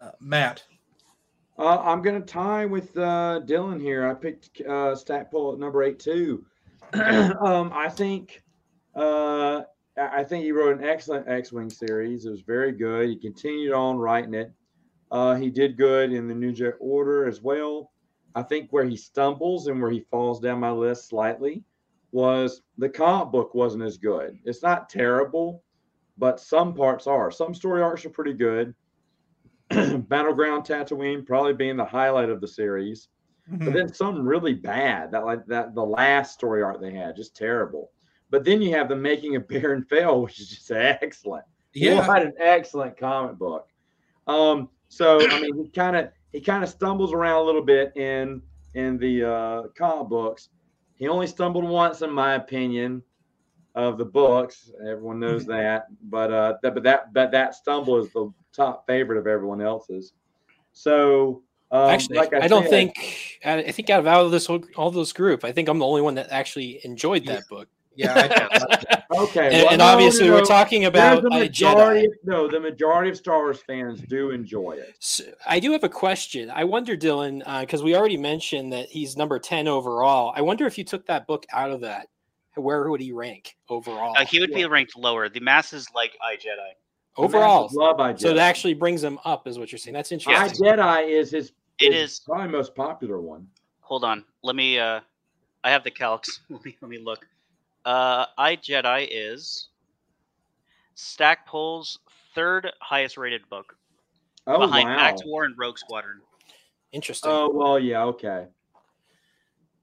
Speaker 1: Uh, Matt.
Speaker 2: Uh, I'm going to tie with uh, Dylan here. I picked uh, Stackpole at number eight too. um, I think uh, I think he wrote an excellent X-wing series. It was very good. He continued on writing it. Uh, he did good in the New Jedi Order as well. I think where he stumbles and where he falls down my list slightly was the comic book wasn't as good. It's not terrible, but some parts are. Some story arcs are pretty good. Battleground Tatooine probably being the highlight of the series. Mm-hmm. But then some really bad. That like that the last story arc they had, just terrible. But then you have the making of Baron Fel, which is just excellent. Yeah, had an excellent comic book. Um, so I mean, he kind of he kind of stumbles around a little bit in in the uh, comic books. He only stumbled once, in my opinion, of the books. Everyone knows mm-hmm. that. But uh, that but that but that stumble is the top favorite of everyone else's. So um,
Speaker 4: actually,
Speaker 2: like
Speaker 4: I, don't think. I I think out of out of this whole all this group, I think I'm the only one that actually enjoyed that book.
Speaker 1: Yeah, I,
Speaker 2: Okay,
Speaker 4: And,
Speaker 2: well,
Speaker 4: and
Speaker 2: no,
Speaker 4: obviously,
Speaker 2: no,
Speaker 4: we're talking about
Speaker 2: the majority.
Speaker 4: Jedi.
Speaker 2: Of, no, the majority of Star Wars fans do enjoy it.
Speaker 4: So, I do have a question. I wonder, Dylan, because we already mentioned that he's number ten overall. I wonder if you took that book out of that, where would he rank overall?
Speaker 3: Uh, he would be ranked lower. The masses like I Jedi.
Speaker 4: Overall,
Speaker 2: love I
Speaker 4: so it actually brings him up, is what you're saying. That's interesting.
Speaker 2: I
Speaker 4: interesting.
Speaker 2: Jedi is his.
Speaker 3: It
Speaker 2: his
Speaker 3: is.
Speaker 2: probably most popular one.
Speaker 3: Hold on. Let me. uh I have the calcs. let me let me look. Uh, I Jedi is Stackpole's third highest rated book,
Speaker 2: Oh
Speaker 3: behind
Speaker 2: wow.
Speaker 3: Back to War and Rogue Squadron.
Speaker 4: Interesting.
Speaker 2: Oh well, yeah, okay.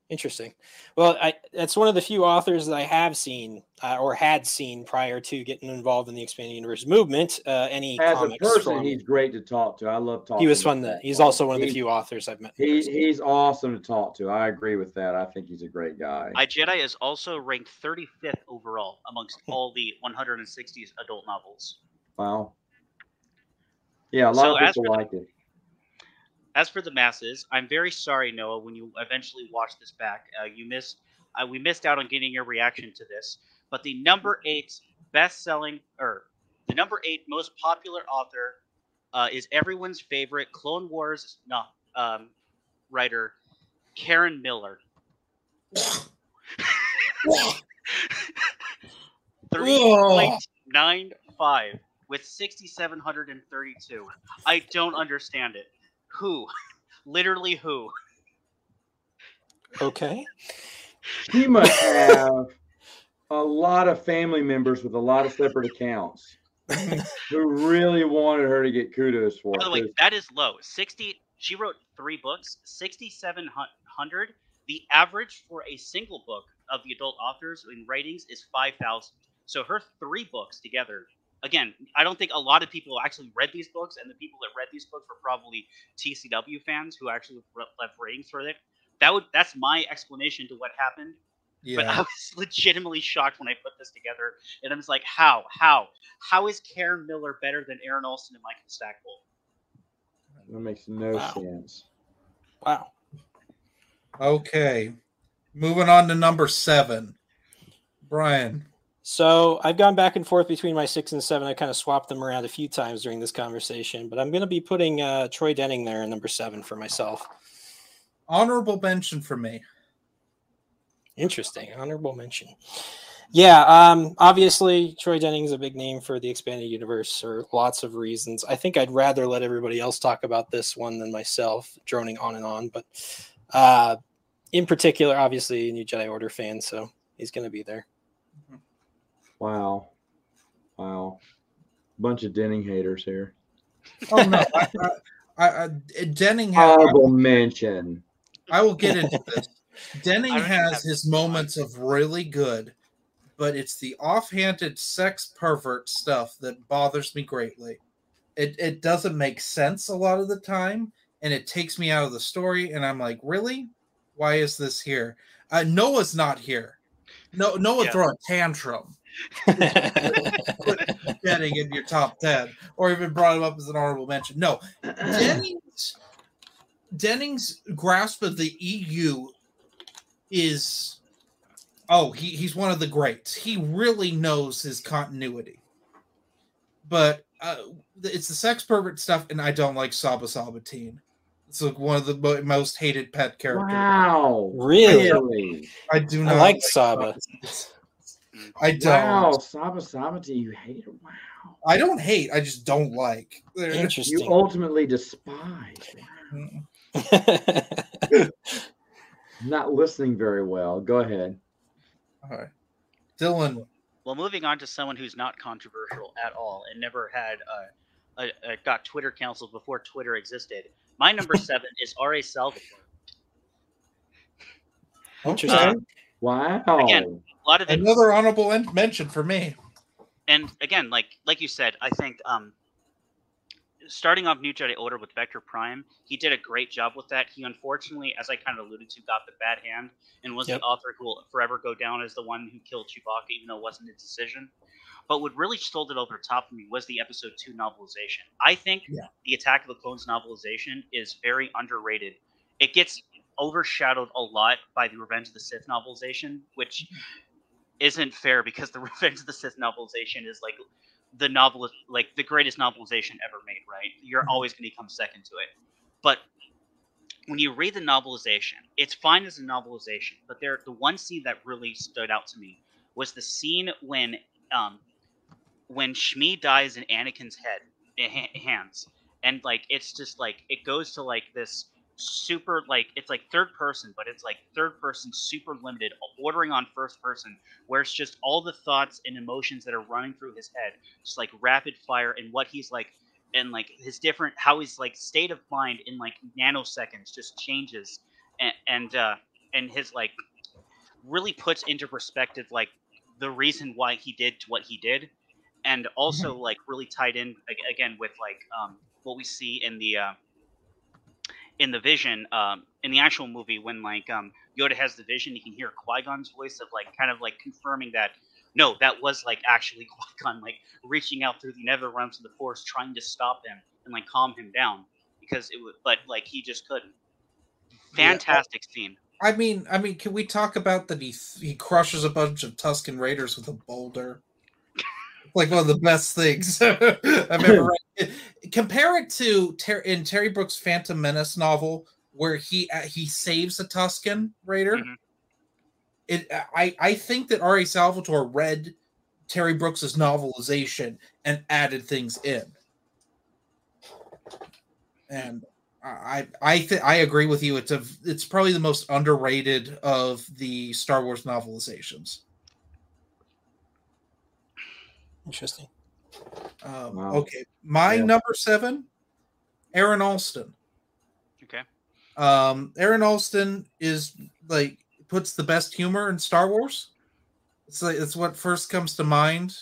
Speaker 4: Interesting. Well, I, that's one of the few authors that I have seen uh, or had seen prior to getting involved in the expanded universe movement. Uh, any
Speaker 2: As a person,
Speaker 4: from-
Speaker 2: he's great to talk to. I love talking.
Speaker 4: he was
Speaker 2: to
Speaker 4: fun.
Speaker 2: him.
Speaker 4: To, he's also one of the few authors I've met.
Speaker 2: He, he's awesome to talk to. I agree with that. I think he's a great guy.
Speaker 3: I Jedi is also ranked 35th overall amongst all the 160 adult novels.
Speaker 2: wow. Yeah, a lot
Speaker 3: So
Speaker 2: of people
Speaker 3: for the-
Speaker 2: like it.
Speaker 3: As for the masses, I'm very sorry, Noah. When you eventually watch this back, uh, you missed. Uh, we missed out on getting your reaction to this. But the number eight best-selling, or the number eight most popular author, uh, is everyone's favorite Clone Wars no, um, writer, Karen Miller. Three point nine five with sixty seven hundred and thirty two. I don't understand it. Who? Literally who?
Speaker 4: Okay.
Speaker 2: He must have a lot of family members with a lot of separate accounts who really wanted her to get kudos for
Speaker 3: By the
Speaker 2: it.
Speaker 3: way,
Speaker 2: 'cause
Speaker 3: that is low. Sixty. She wrote three books. Sixty seven hundred. The average for a single book of the adult authors in ratings is five thousand. So her three books together. Again, I don't think a lot of people actually read these books, and the people that read these books were probably TCW fans who actually left ratings for it. That would that's my explanation to what happened. But I was legitimately shocked when I put this together, and I was like, "How? How? How is Karen Miller better than Aaron Allston and Michael Stackpole?"
Speaker 2: that makes no
Speaker 4: Wow.
Speaker 2: sense.
Speaker 4: Wow.
Speaker 1: Okay. Moving on to number seven. Brian.
Speaker 4: So I've gone back and forth between my six and seven. I kind of swapped them around a few times during this conversation, but I'm going to be putting uh, Troy Denning there in number seven for myself.
Speaker 1: Honorable mention for me.
Speaker 4: Interesting. Honorable mention. Yeah, um, obviously Troy Denning's a big name for the expanded universe for lots of reasons. I think I'd rather let everybody else talk about this one than myself, droning on and on. But uh, in particular, obviously, a new Jedi Order fan, so he's going to be there.
Speaker 2: Wow. Wow. Bunch of Denning haters here.
Speaker 1: Oh no, I, I, I, I Denning has.
Speaker 2: Honorable mention.
Speaker 1: I will get into this. Denning
Speaker 3: I don't even
Speaker 1: has his moments of really good, but it's the offhanded sex pervert stuff that bothers me greatly. It it doesn't make sense a lot of the time, and it takes me out of the story. And I'm like, really? Why is this here? Uh, Noah's not here. No, Noah
Speaker 3: Yeah.
Speaker 1: throw a tantrum. Getting in your top ten, or even brought him up as an honorable mention. No, Denning's Denning's grasp of the EU is oh he, he's one of the greats. He really knows his continuity. But uh, it's the sex pervert stuff, and I don't like Saba Sebatyne. It's like one of the mo- most hated pet characters.
Speaker 2: Wow.
Speaker 4: Really?
Speaker 2: Really?
Speaker 1: I do
Speaker 4: I
Speaker 1: not
Speaker 4: like Saba.
Speaker 1: I don't.
Speaker 2: Wow. Saba Sabati, you hate it. Wow.
Speaker 1: I don't hate. I just don't like. They're-
Speaker 2: You ultimately despise. Not listening very well. Go ahead.
Speaker 1: All right. Dylan.
Speaker 3: Well, moving on to someone who's not controversial at all and never had uh, a, a, got Twitter canceled before Twitter existed. My number seven is R.A. Salvatore.
Speaker 4: Interesting.
Speaker 3: Uh,
Speaker 2: Wow.
Speaker 3: Again. A lot of it,
Speaker 1: Another honorable mention for me.
Speaker 3: and again, like like you said, I think um, starting off New Jedi Order with Vector Prime, he did a great job with that. He unfortunately, as I kind of alluded to, got the bad hand and was
Speaker 4: Yep.
Speaker 3: the author who will forever go down as the one who killed Chewbacca, even though it wasn't his decision. But what really stole it over the top for me was the Episode Two novelization. I think
Speaker 1: Yeah.
Speaker 3: the Attack of the Clones novelization is very underrated. It gets overshadowed a lot by the Revenge of the Sith novelization, which isn't fair because the Revenge of the Sith novelization is like the novel like the greatest novelization ever made, right? You're
Speaker 1: Mhm.
Speaker 3: always going to come second to it. But when you read the novelization, it's fine as a novelization, but there the one scene that really stood out to me was the scene when um when Shmi dies in Anakin's head hands, and like it's just like it goes to like this super like it's like third person, but it's like third person super limited, ordering on first person, where it's just all the thoughts and emotions that are running through his head, just like rapid fire, and what he's like, and like his different how his like state of mind in like nanoseconds just changes, and and uh, and his like really puts into perspective like the reason why he did to what he did and also like really tied in again with like um, what we see in the uh, in the vision um, in the actual movie when like um, Yoda has the vision, you can hear Qui Gon's voice of like kind of like confirming that no, that was like actually Qui Gon like reaching out through the nether realms of the Force, trying to stop him and like calm him down because it was, but like he just couldn't.
Speaker 1: Yeah.
Speaker 3: Fantastic scene.
Speaker 1: I mean, I mean, can we talk about that he he crushes a bunch of Tusken Raiders with a boulder? Like one of the best things I've ever read. Compare it to Ter- in Terry Brooks' Phantom Menace novel, where he uh, he saves a Tusken Raider.
Speaker 3: Mhm.
Speaker 1: It, I I think that R.A. Salvatore read Terry Brooks's novelization and added things in, and I I I agree with you. It's a it's probably the most underrated of the Star Wars novelizations.
Speaker 4: Interesting.
Speaker 1: Um,
Speaker 2: Wow.
Speaker 1: Okay, my
Speaker 2: Yeah.
Speaker 1: number seven, Aaron Allston.
Speaker 3: Okay.
Speaker 1: Um, Aaron Allston is like puts the best humor in Star Wars. It's like it's what first comes to mind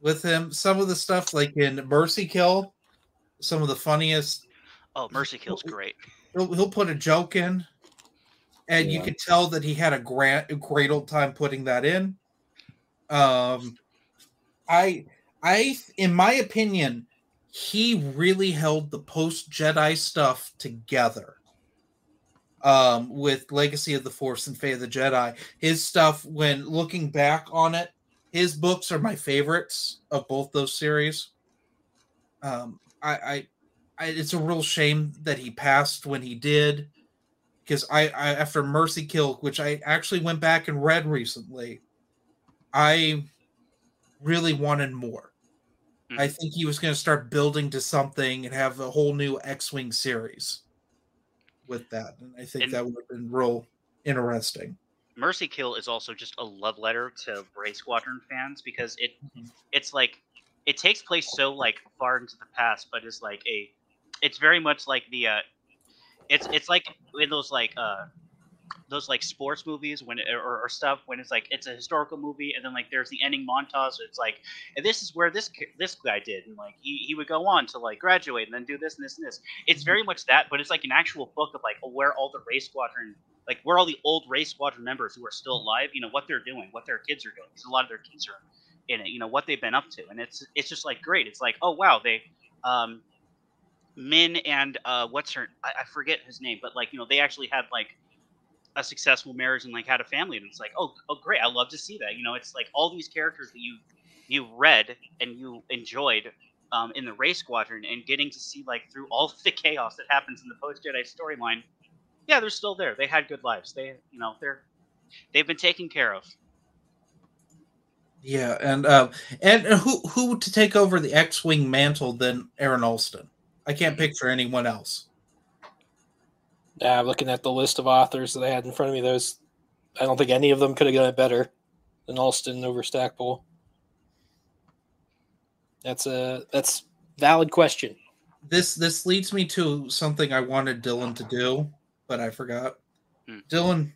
Speaker 1: with him. Some of the stuff like in Mercy Kill, some of the funniest.
Speaker 3: Oh, Mercy Kill's great.
Speaker 1: He'll, he'll put a joke in, and you
Speaker 2: Yeah.
Speaker 1: could tell that he had a great a great old time putting that in. Um, I I in my opinion, he really held the post Jedi stuff together. Um, with Legacy of the Force and Fate of the Jedi, his stuff when looking back on it, his books are my favorites of both those series. Um, I, I, I it's a real shame that he passed when he did, because I, I after Mercy Kill, which I actually went back and read recently, I really wanted more. I
Speaker 3: Mhm.
Speaker 1: think he was going to start building to something and have a whole new X-wing series with that, and I think
Speaker 3: And-
Speaker 1: that would have been real interesting.
Speaker 3: Mercy Kill is also just a love letter to Wraith Squadron fans because it
Speaker 1: Mhm.
Speaker 3: it's like it takes place so like far into the past, but it's like a it's very much like the uh it's it's like in those like uh those like sports movies when or, or stuff when it's like it's a historical movie and then like there's the ending montage it's like and this is where this this guy did and like he, he would go on to like graduate and then do this and this and this. It's very much that but it's like an actual book of like where all the Wraith squadron like where all the old Wraith squadron members who are still alive you know what they're doing what their kids are doing because a lot of their kids are in it you know what they've been up to. And it's it's just like great. It's like oh wow they um min and uh what's her I, I forget his name but like you know they actually had like a successful marriage and like had a family and it's like oh oh great i love to see that. You know it's like all these characters that you you read and you enjoyed um, in the Wraith squadron and getting to see like through all the chaos that happens in the post jedi storyline yeah they're still there. They had good lives. They you know they're they've been taken care of.
Speaker 1: Yeah, and um, and who who to take over the X-wing mantle than Aaron Allston? I can't picture anyone else.
Speaker 4: Yeah, looking at the list of authors that I had in front of me, those I don't think any of them could have done it better than Allston over Stackpole. That's a that's valid question.
Speaker 1: This this leads me to something I wanted Dylan to do, but I forgot.
Speaker 3: Hmm.
Speaker 1: Dylan,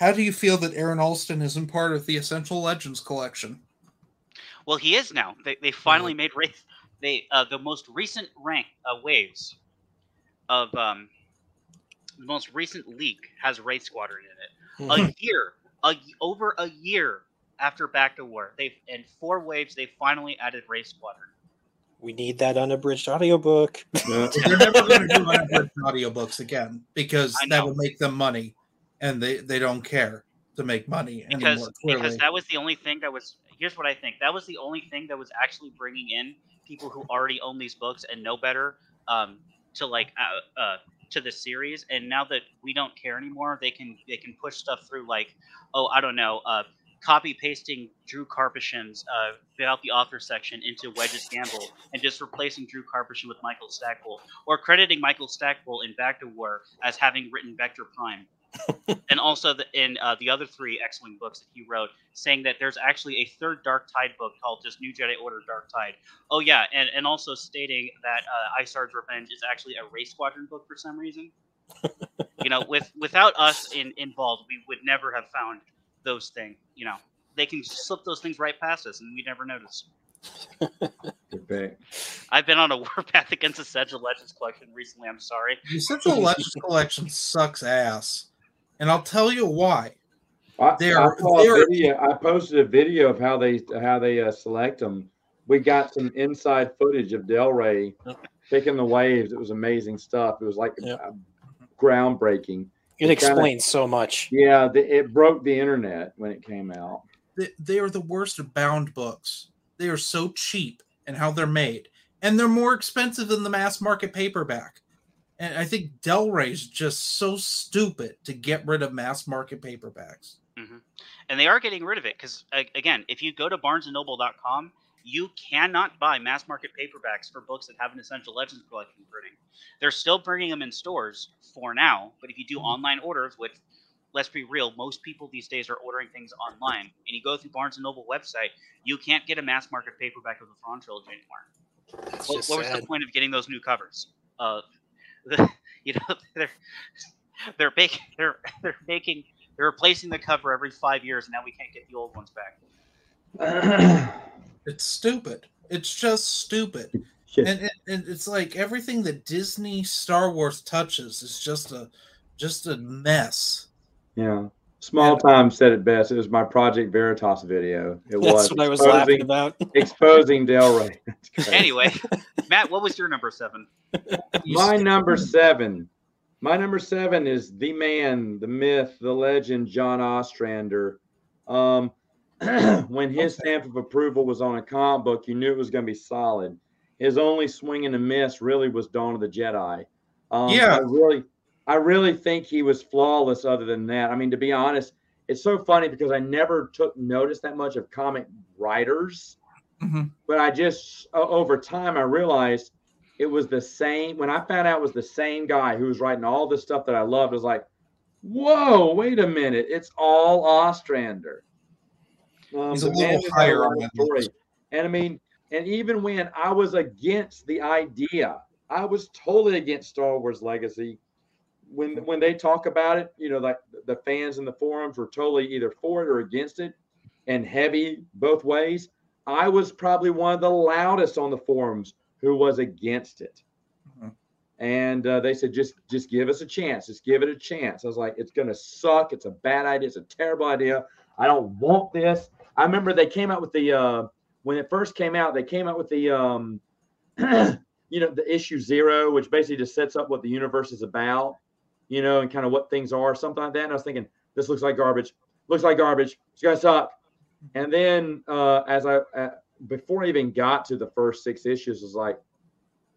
Speaker 1: how do you feel that Aaron Allston isn't part of the Essential Legends collection?
Speaker 3: well he is now they, they finally made Wraith they uh, the most recent rank uh, waves of um, the most recent leak has Wraith Squadron in it. A year, a, over a year after Back to War, they in four waves they finally added Wraith Squadron.
Speaker 4: We need that unabridged audiobook.
Speaker 2: Yeah.
Speaker 1: They're never going to do unabridged audiobooks again because that
Speaker 3: know.
Speaker 1: will make them money, and they they don't care to make money
Speaker 3: because
Speaker 1: anymore. Clearly,
Speaker 3: because that was the only thing that was here's what I think that was the only thing that was actually bringing in people who already own these books and know better um, to like uh, uh, to the series and now that we don't care anymore they can they can push stuff through like oh I don't know uh, copy pasting Drew Karpyshyn's uh, without the author section into Wedge's Gamble and just replacing Drew Karpyshyn with Michael Stackpole or crediting Michael Stackpole in Back to War as having written Vector Prime and also the, in uh, the other three X-wing books that he wrote, saying that there's actually a third Dark Tide book called just New Jedi Order Dark Tide. Oh yeah, and, and also stating that uh, Isard's Revenge is actually a Wraith Squadron book for some reason. you know, with without us in, involved, we would never have found those things. You know, they can slip those things right past us, and we never notice.
Speaker 2: Good.
Speaker 3: I've been on a warpath against the Essential Legends collection recently. I'm sorry.
Speaker 1: the Essential Legends collection sucks ass, and I'll tell you why.
Speaker 2: I,
Speaker 1: They're-
Speaker 2: I
Speaker 1: they're-
Speaker 2: video. I posted a video of how they how they uh, select them. We got some inside footage of Del Rey picking the waves. It was amazing stuff. It was like
Speaker 4: Yep.
Speaker 2: uh, groundbreaking.
Speaker 4: It
Speaker 2: Kinda-
Speaker 4: explains so much.
Speaker 2: Yeah, the, it broke the internet when it came out.
Speaker 1: They, they are the worst of bound books. They are so cheap and how they're made, and they're more expensive than the mass market paperback. And I think Del Rey's just so stupid to get rid of mass market paperbacks.
Speaker 3: and they are getting rid of it because again if you go to barnesandnoble.com you cannot buy mass market paperbacks for books that have an essential legends collection printing. They're still bringing them in stores for now but if you do online orders which let's be real most people these days are ordering things online and you go through barnes and noble website you can't get a mass market paperback of the Thrawn trilogy anymore.
Speaker 4: It's
Speaker 3: what,
Speaker 4: just
Speaker 3: what was the point of getting those new covers? Uh the, you know they're they're making they're they're making they're replacing the cover every five years, and now we can't get the old ones back.
Speaker 1: It's stupid. It's just stupid.
Speaker 2: Yeah.
Speaker 1: And, and, and it's like everything that Disney Star Wars touches is just a just a mess.
Speaker 2: yeah. Small Time said it best. It was my Project Veritas video. It
Speaker 4: That's
Speaker 2: was
Speaker 4: what I was laughing
Speaker 2: exposing,
Speaker 4: about.
Speaker 2: exposing Del Rey.
Speaker 3: Anyway, Matt, what was your number seven?
Speaker 1: You
Speaker 2: My
Speaker 1: see-
Speaker 2: number seven. My number seven is the man, the myth, the legend, John Ostrander. Um, when his
Speaker 1: Okay.
Speaker 2: stamp of approval was on a comic book, you knew it was going to be solid. His only swing and a miss really was Dawn of the Jedi. Um,
Speaker 1: Yeah.
Speaker 2: I really, I really think he was flawless. Other than that, I mean, to be honest, it's so funny because I never took notice that much of comic writers
Speaker 1: Mhm.
Speaker 2: but I just o- over time I realized it was the same. When I found out it was the same guy who was writing all the stuff that I loved, was like, whoa, wait a minute, it's all Ostrander. Um,
Speaker 1: He's a little
Speaker 2: man who had
Speaker 1: higher on that
Speaker 2: story. And I mean, and even when I was against the idea, I was totally against Star Wars Legacy. When when they talk about it, you know, like the fans in the forums were totally either for it or against it, and heavy both ways. I was probably one of the loudest on the forums who was against it.
Speaker 1: Mhm.
Speaker 2: And uh, they said, just just give us a chance. Just give it a chance. I was like, it's gonna suck. It's a bad idea. It's a terrible idea. I don't want this. I remember they came out with the uh, when it first came out. They came out with the um, you know the issue zero, which basically just sets up what the universe is about, you know, and kind of what things are, something like that. And I was thinking, this looks like garbage. Looks like garbage. It's gonna suck. And then uh, as I uh, before I even got to the first six issues, was like,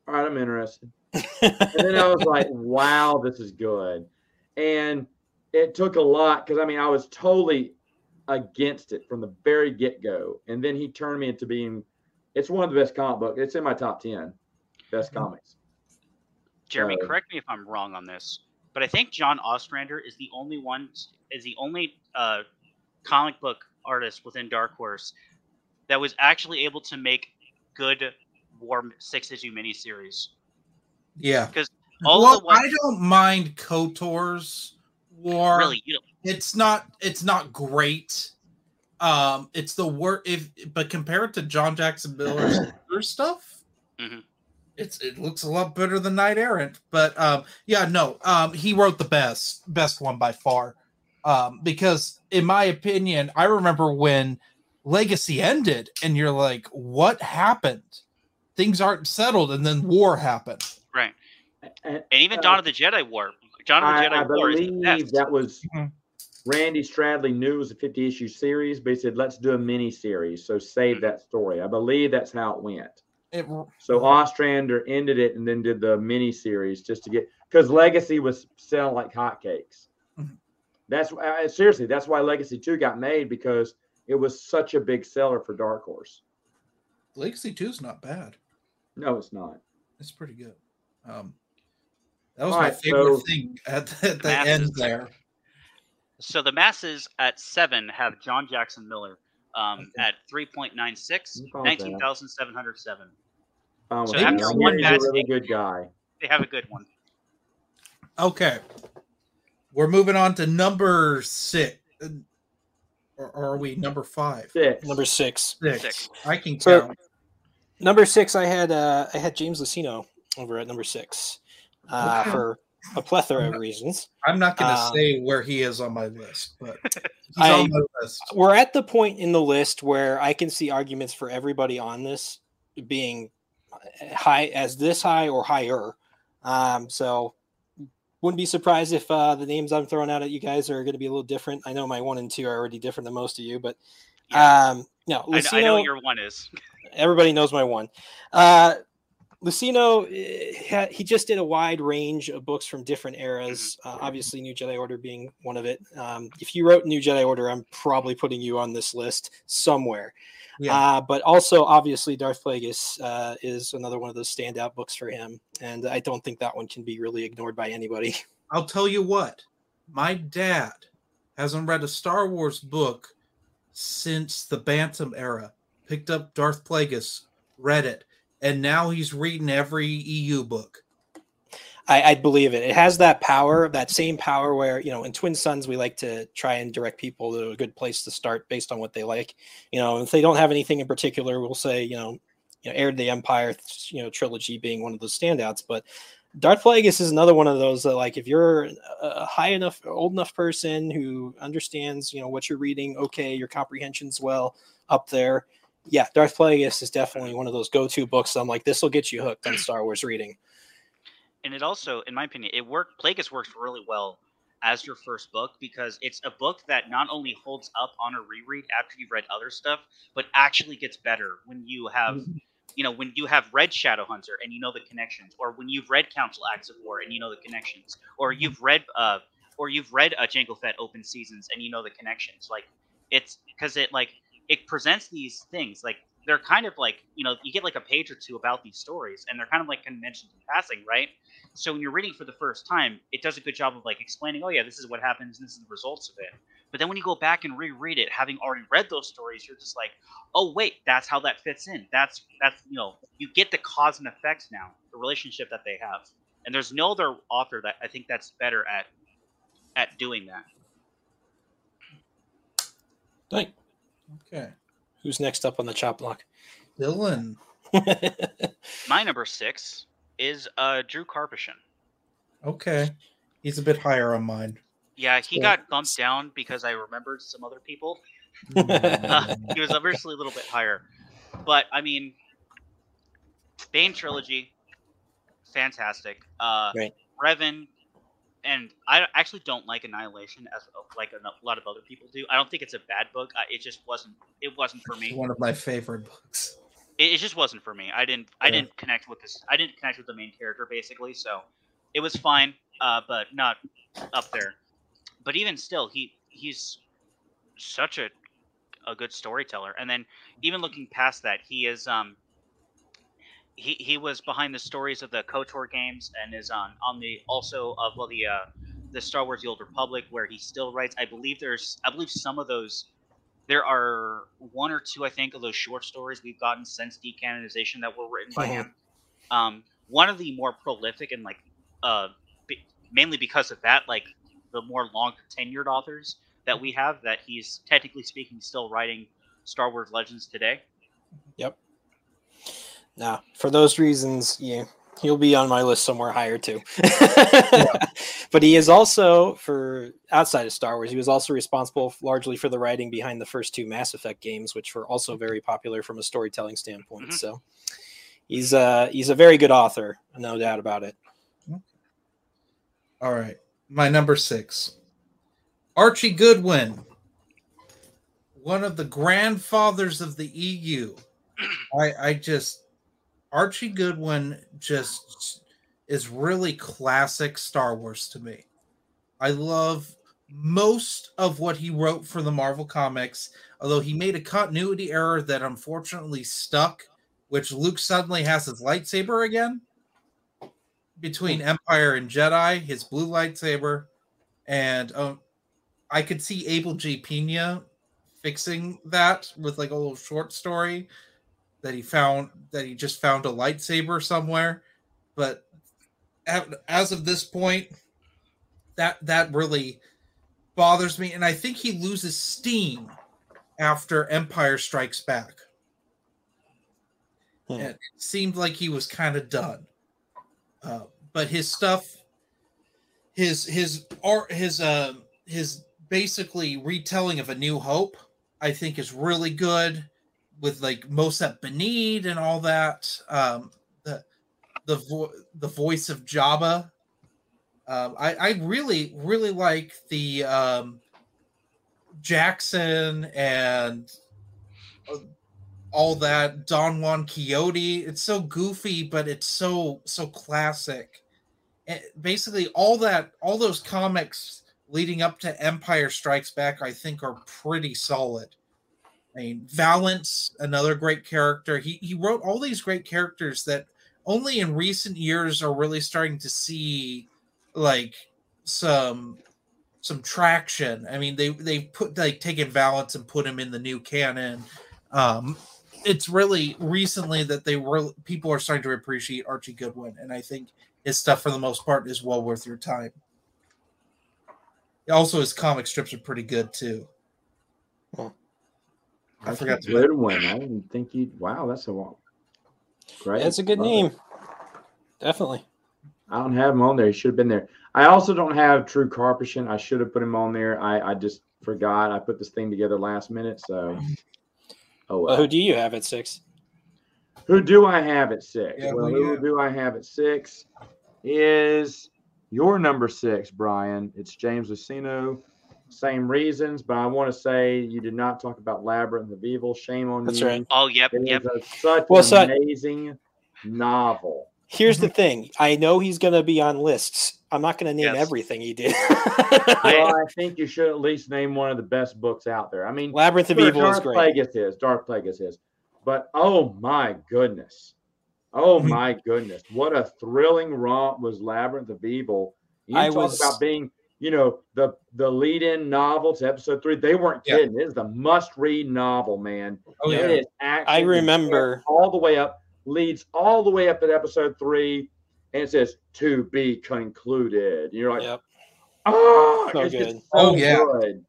Speaker 2: all right, I'm interested. and then I was like, wow, this is good. And it took a lot because I mean, I was totally against it from the very get go. And then he turned me into being, it's one of the best comic book. It's in my top 10 best
Speaker 1: Mhm.
Speaker 2: comics.
Speaker 3: Jeremy,
Speaker 2: Uh,
Speaker 3: correct me if I'm wrong on this, but I think John Ostrander is the only one is the only uh, comic book artist within Dark Horse that was actually able to make good war six issue miniseries.
Speaker 1: Yeah.
Speaker 3: Because all
Speaker 1: well,
Speaker 3: the ones,
Speaker 1: I don't mind Kotor's war.
Speaker 3: really,
Speaker 1: it's not it's not great. Um, it's the worst if but compared to John Jackson Miller's other stuff,
Speaker 3: Mhm.
Speaker 1: It's it looks a lot better than Knight Errant, but um, yeah, no, um, he wrote the best best one by far. Um, because in my opinion, I remember when Legacy ended, and you're like, what happened? Things aren't settled, and then war happened.
Speaker 3: Right.
Speaker 2: And
Speaker 3: And even
Speaker 2: Uh,
Speaker 3: Dawn of the Jedi War. Dawn of the
Speaker 2: I,
Speaker 3: Jedi
Speaker 2: I
Speaker 3: War is the
Speaker 2: believe
Speaker 3: best.
Speaker 2: that was
Speaker 1: Mhm.
Speaker 2: Randy Stradley knew it was a 50 issue series, but he said, let's do a mini series. So save
Speaker 3: Mhm.
Speaker 2: that story. I believe that's how it went.
Speaker 1: It,
Speaker 2: So Ostrander ended it and then did the mini series just to get because Legacy was selling like hotcakes.
Speaker 1: Mhm.
Speaker 2: That's uh, seriously that's why Legacy Two got made because it was such a big seller for Dark Horse.
Speaker 1: Legacy Two is not bad.
Speaker 2: No, it's not.
Speaker 1: It's pretty good. Um, that was
Speaker 2: All
Speaker 1: my
Speaker 2: right,
Speaker 1: favorite
Speaker 2: so-
Speaker 1: thing at the, at the end there.
Speaker 3: So the masses at seven have John Jackson Miller um,
Speaker 1: Okay.
Speaker 3: at 3.96,
Speaker 2: You
Speaker 3: 19,707.
Speaker 2: Um,
Speaker 3: So
Speaker 2: he's
Speaker 1: after
Speaker 2: a
Speaker 1: one
Speaker 2: really
Speaker 3: match-
Speaker 2: good guy.
Speaker 3: They have a good one.
Speaker 1: Okay, we're moving on to number six, or, or are we number five?
Speaker 2: Six.
Speaker 4: Number six.
Speaker 1: Six.
Speaker 3: Six.
Speaker 1: I can
Speaker 4: So-
Speaker 1: count.
Speaker 4: Number six, I had uh, I had James Luceno over at number six uh,
Speaker 1: Okay.
Speaker 4: for a plethora of reasons.
Speaker 1: I'm not going to
Speaker 4: uh,
Speaker 1: say where he is on my list, but he's
Speaker 4: I-
Speaker 1: on my list.
Speaker 4: We're at the point in the list where I can see arguments for everybody on this being high as this high or higher. Um, so wouldn't be surprised if uh, the names I'm throwing out at you guys are going to be a little different. I know my one and two are already different than most of you, but
Speaker 3: Yeah.
Speaker 4: um, no,
Speaker 3: I, I know
Speaker 4: Luceno-
Speaker 3: what your one is.
Speaker 4: everybody knows my one. Uh, Luceno, eh, he just did a wide range of books from different eras. Uh, obviously, New Jedi Order being one of it. Um, if you wrote New Jedi Order, I'm probably putting you on this list somewhere.
Speaker 1: Yeah.
Speaker 4: Uh, but also, obviously, Darth Plagueis uh, is another one of those standout books for him, and I don't think that one can be really ignored by anybody.
Speaker 1: I'll tell you what, my dad hasn't read a Star Wars book since the Bantam era. Picked up Darth Plagueis, read it, and now he's reading every EU book.
Speaker 4: I, I believe it. It has that power, that same power where, you know, in Twin Sons, we like to try and direct people to a good place to start based on what they like. You know, if they don't have anything in particular, we'll say, you know, you know, to the Empire, you know, trilogy being one of those standouts. But Darth Plagueis is another one of those that, like, if you're a high enough, old enough person who understands, you know, what you're reading, okay, your comprehension's well up there. Yeah, Darth Plagueis is definitely one of those go-to books. I'm like, this will get you hooked on Star Wars reading.
Speaker 3: And it also, in my opinion, it worked. Plagueis works really well as your first book because it's a book that not only holds up on a reread after you've read other stuff, but actually gets better when you have, mm-hmm. you know, when you have read Shadowhunter and you know the connections, or when you've read Council Acts of War and you know the connections, or mm-hmm. you've read, uh, or you've read a Jango Fett Open Seasons and you know the connections. Like it's because it like it presents these things like they're kind of like you know you get like a page or two about these stories and they're kind of like mentioned in passing right so when you're reading for the first time it does a good job of like explaining oh yeah this is what happens and this is the results of it but then when you go back and reread it having already read those stories you're just like oh wait that's how that fits in that's that's you know you get the cause and effect now the relationship that they have and there's no other author that i think that's better at at doing that
Speaker 4: Right.
Speaker 1: Okay.
Speaker 4: Who's next up on the chop block?
Speaker 1: Dylan.
Speaker 3: my number six is uh Drew Karpyshyn
Speaker 1: Okay. He's a bit higher on mine.
Speaker 3: yeah he
Speaker 1: So-
Speaker 3: got bumped down because i remembered some other people Uh, he was obviously a little bit higher. But I mean, Bane trilogy, fantastic. Uh,
Speaker 4: Right.
Speaker 3: Revan, and I actually don't like Annihilation as like a lot of other people do. I don't think it's a bad book. I, it just wasn't. It wasn't for me.
Speaker 1: One of my favorite books.
Speaker 3: It, it just wasn't for me. I didn't. I didn't connect with this. I didn't connect with the main character basically. So it was fine, uh, but not up there. But even still, he he's such a a good storyteller. And then even looking past that, he is um he he was behind the stories of the KOTOR games and is on on the also of well the uh the Star Wars: The Old Republic where he still writes. I believe there's I believe some of those there are one or two I think of those short stories we've gotten since decanonization that were written by him. Um, one of the more prolific and like uh be, mainly because of that like the more long tenured authors that we have that he's technically speaking still writing Star Wars Legends today.
Speaker 4: No, for those reasons, yeah, he'll be on my list somewhere higher too. But he is also for outside of Star Wars, he was also responsible largely for the writing behind the first two Mass Effect games, which were also very popular from a storytelling standpoint.
Speaker 3: Mhm.
Speaker 4: So he's uh he's a very good author, no doubt about it.
Speaker 1: All right. My number six. Archie Goodwin. One of the grandfathers of the EU. I I just Archie Goodwin just is really classic Star Wars to me. I love most of what he wrote for the Marvel comics, although he made a continuity error that unfortunately stuck, which Luke suddenly has his lightsaber again between Empire and Jedi, his blue lightsaber, and um, I could see Abel G. Pena fixing that with like a little short story that he found that he just found a lightsaber somewhere, but as of this point, that that really bothers me, and I think he loses steam after Empire Strikes Back.
Speaker 4: Hmm.
Speaker 1: And it seemed like he was kind of done. Uh, but his stuff, his his art, his uh, his basically retelling of A New Hope, I think is really good with like Mosep Benid and all that. Um, the the vo- the voice of Jabba. Um, I I really really like the um, Jaxxon and uh, all that Don-Wan Kihotay. It's so goofy, but it's so so classic. And basically, all that all those comics leading up to Empire Strikes Back, I think, are pretty solid. I mean, Valance, another great character. He he wrote all these great characters that only in recent years are really starting to see like some some traction. I mean, they they put like taken Valance and put him in the new canon. Um, it's really recently that they were people are starting to appreciate Archie Goodwin, and I think his stuff for the most part is well worth your time. Also, his comic strips are pretty good too. I
Speaker 2: That's
Speaker 1: forgot
Speaker 2: a
Speaker 1: to-
Speaker 2: good one. I didn't think you. Wow, that's a long. Great.
Speaker 4: That's a good
Speaker 2: Love it.
Speaker 4: name. Definitely.
Speaker 2: I don't have him on there. He should have been there. I also don't have Drew Karpyshyn. I should have put him on there. I, I just forgot. I put this thing together last minute. So, oh
Speaker 4: Well,
Speaker 2: well.
Speaker 4: who do you have at six?
Speaker 2: Who do I have at six?
Speaker 1: Yeah,
Speaker 2: well,
Speaker 1: who you
Speaker 2: who
Speaker 1: have?
Speaker 2: do I have at six? Is your number six, Brian? It's James Luceno. Same reasons, but I want to say you did not talk about Labyrinth of Evil. Shame on
Speaker 4: That's
Speaker 2: you.
Speaker 4: right.
Speaker 3: Oh, yep,
Speaker 2: It is
Speaker 3: yep.
Speaker 2: a, such
Speaker 4: Well,
Speaker 2: an
Speaker 4: so-
Speaker 2: amazing novel.
Speaker 4: Here's the thing. I know he's going to be on lists. I'm not going to name
Speaker 3: Yes.
Speaker 4: everything he did.
Speaker 2: Well, I think you should at least name one of the best books out there. I mean,
Speaker 4: Labyrinth of
Speaker 2: Sure,
Speaker 4: Evil is
Speaker 2: Dark
Speaker 4: great.
Speaker 2: Plagueis is. Darth Plagueis is. But oh my goodness. Oh
Speaker 1: Mhm.
Speaker 2: my goodness. What a thrilling romp was Labyrinth of Evil. You
Speaker 4: I
Speaker 2: talk
Speaker 4: was-
Speaker 2: about being, you know, the the lead-in novel to episode three. They weren't
Speaker 1: Yeah.
Speaker 2: kidding. It is the must-read novel, man.
Speaker 1: Oh yeah,
Speaker 2: is action.
Speaker 4: I remember-
Speaker 2: all the way up, leads all the way up at episode three, and it says to be concluded. You're like,
Speaker 4: Yep.
Speaker 2: oh,
Speaker 4: So
Speaker 2: it's just
Speaker 4: good.
Speaker 2: so
Speaker 1: Oh, yeah.
Speaker 2: good.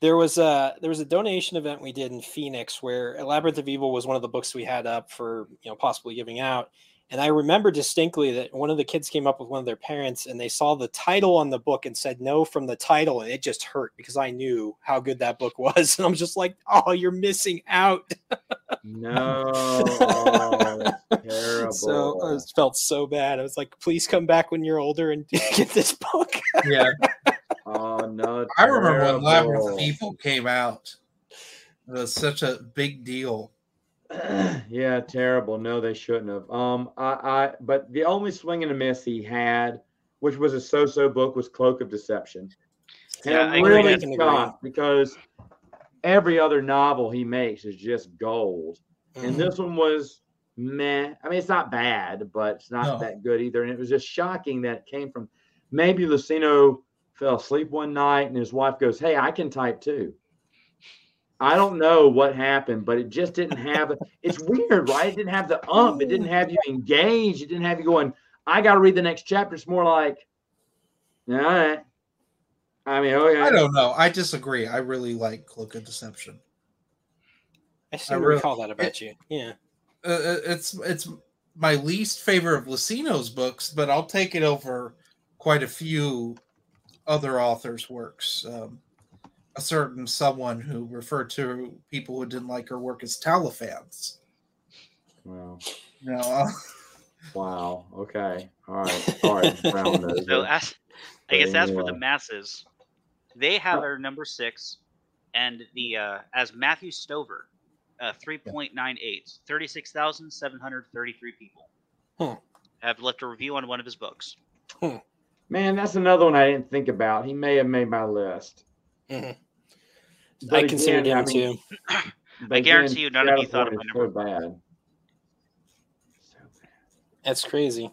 Speaker 4: There was a there was a donation event we did in Phoenix where Labyrinth of Evil was one of the books we had up for you know possibly giving out. And I remember distinctly that one of the kids came up with one of their parents and they saw the title on the book and said no from the title and it just hurt because I knew how good that book was and I'm just like oh you're missing out
Speaker 2: No, oh, terrible.
Speaker 4: so I felt so bad I was like please come back when you're older and get this book
Speaker 1: yeah.
Speaker 2: oh no!
Speaker 1: I remember when Labyrinth of
Speaker 2: terrible.
Speaker 1: Evil came out. It was such a big deal.
Speaker 2: yeah, terrible. No, they shouldn't have. Um, I, I, but the only swing and a miss he had, which was a so-so book, was Cloak of Deception. And
Speaker 3: Yeah,
Speaker 2: I'm really
Speaker 4: I can agree.
Speaker 2: shocked because every other novel he makes is just gold, and
Speaker 4: Mhm.
Speaker 2: this one was meh. I mean, it's not bad, but it's not
Speaker 1: No.
Speaker 2: that good either. And it was just shocking that it came from maybe Luceno fell asleep one night and his wife goes, "Hey, I can type too." I don't know what happened, but it just didn't have. it's weird, right? It didn't have the ump. It didn't have you engaged. It didn't have you going. I got to read the next chapter. It's more like, all right. I mean, okay.
Speaker 1: I don't know. I disagree. I really like Cloak of Deception.
Speaker 4: I still to
Speaker 1: really-
Speaker 4: recall that about you yeah
Speaker 1: uh, uh, it's it's my least favorite of Luceno's books, but I'll take it over quite a few other authors' works. Um, a certain someone who referred to people who didn't like her work as Talifans.
Speaker 2: Wow.
Speaker 1: You know, uh,
Speaker 2: Wow. Okay. All right. All right. Brown nose.
Speaker 3: So as I guess as for the masses, they have our number six, and the uh, as Matthew Stover, uh, 3.98, 36,733 people
Speaker 4: Hmm.
Speaker 3: have left a review on one of his books.
Speaker 2: Man, that's another one I didn't think about. He may have made my list.
Speaker 4: Mhm.
Speaker 2: But
Speaker 4: I considered
Speaker 2: again,
Speaker 4: him
Speaker 2: I mean,
Speaker 4: too.
Speaker 2: but
Speaker 3: I guarantee
Speaker 2: again,
Speaker 3: you none of you thought of
Speaker 2: Point
Speaker 3: my
Speaker 2: is So bad. So bad.
Speaker 4: That's crazy.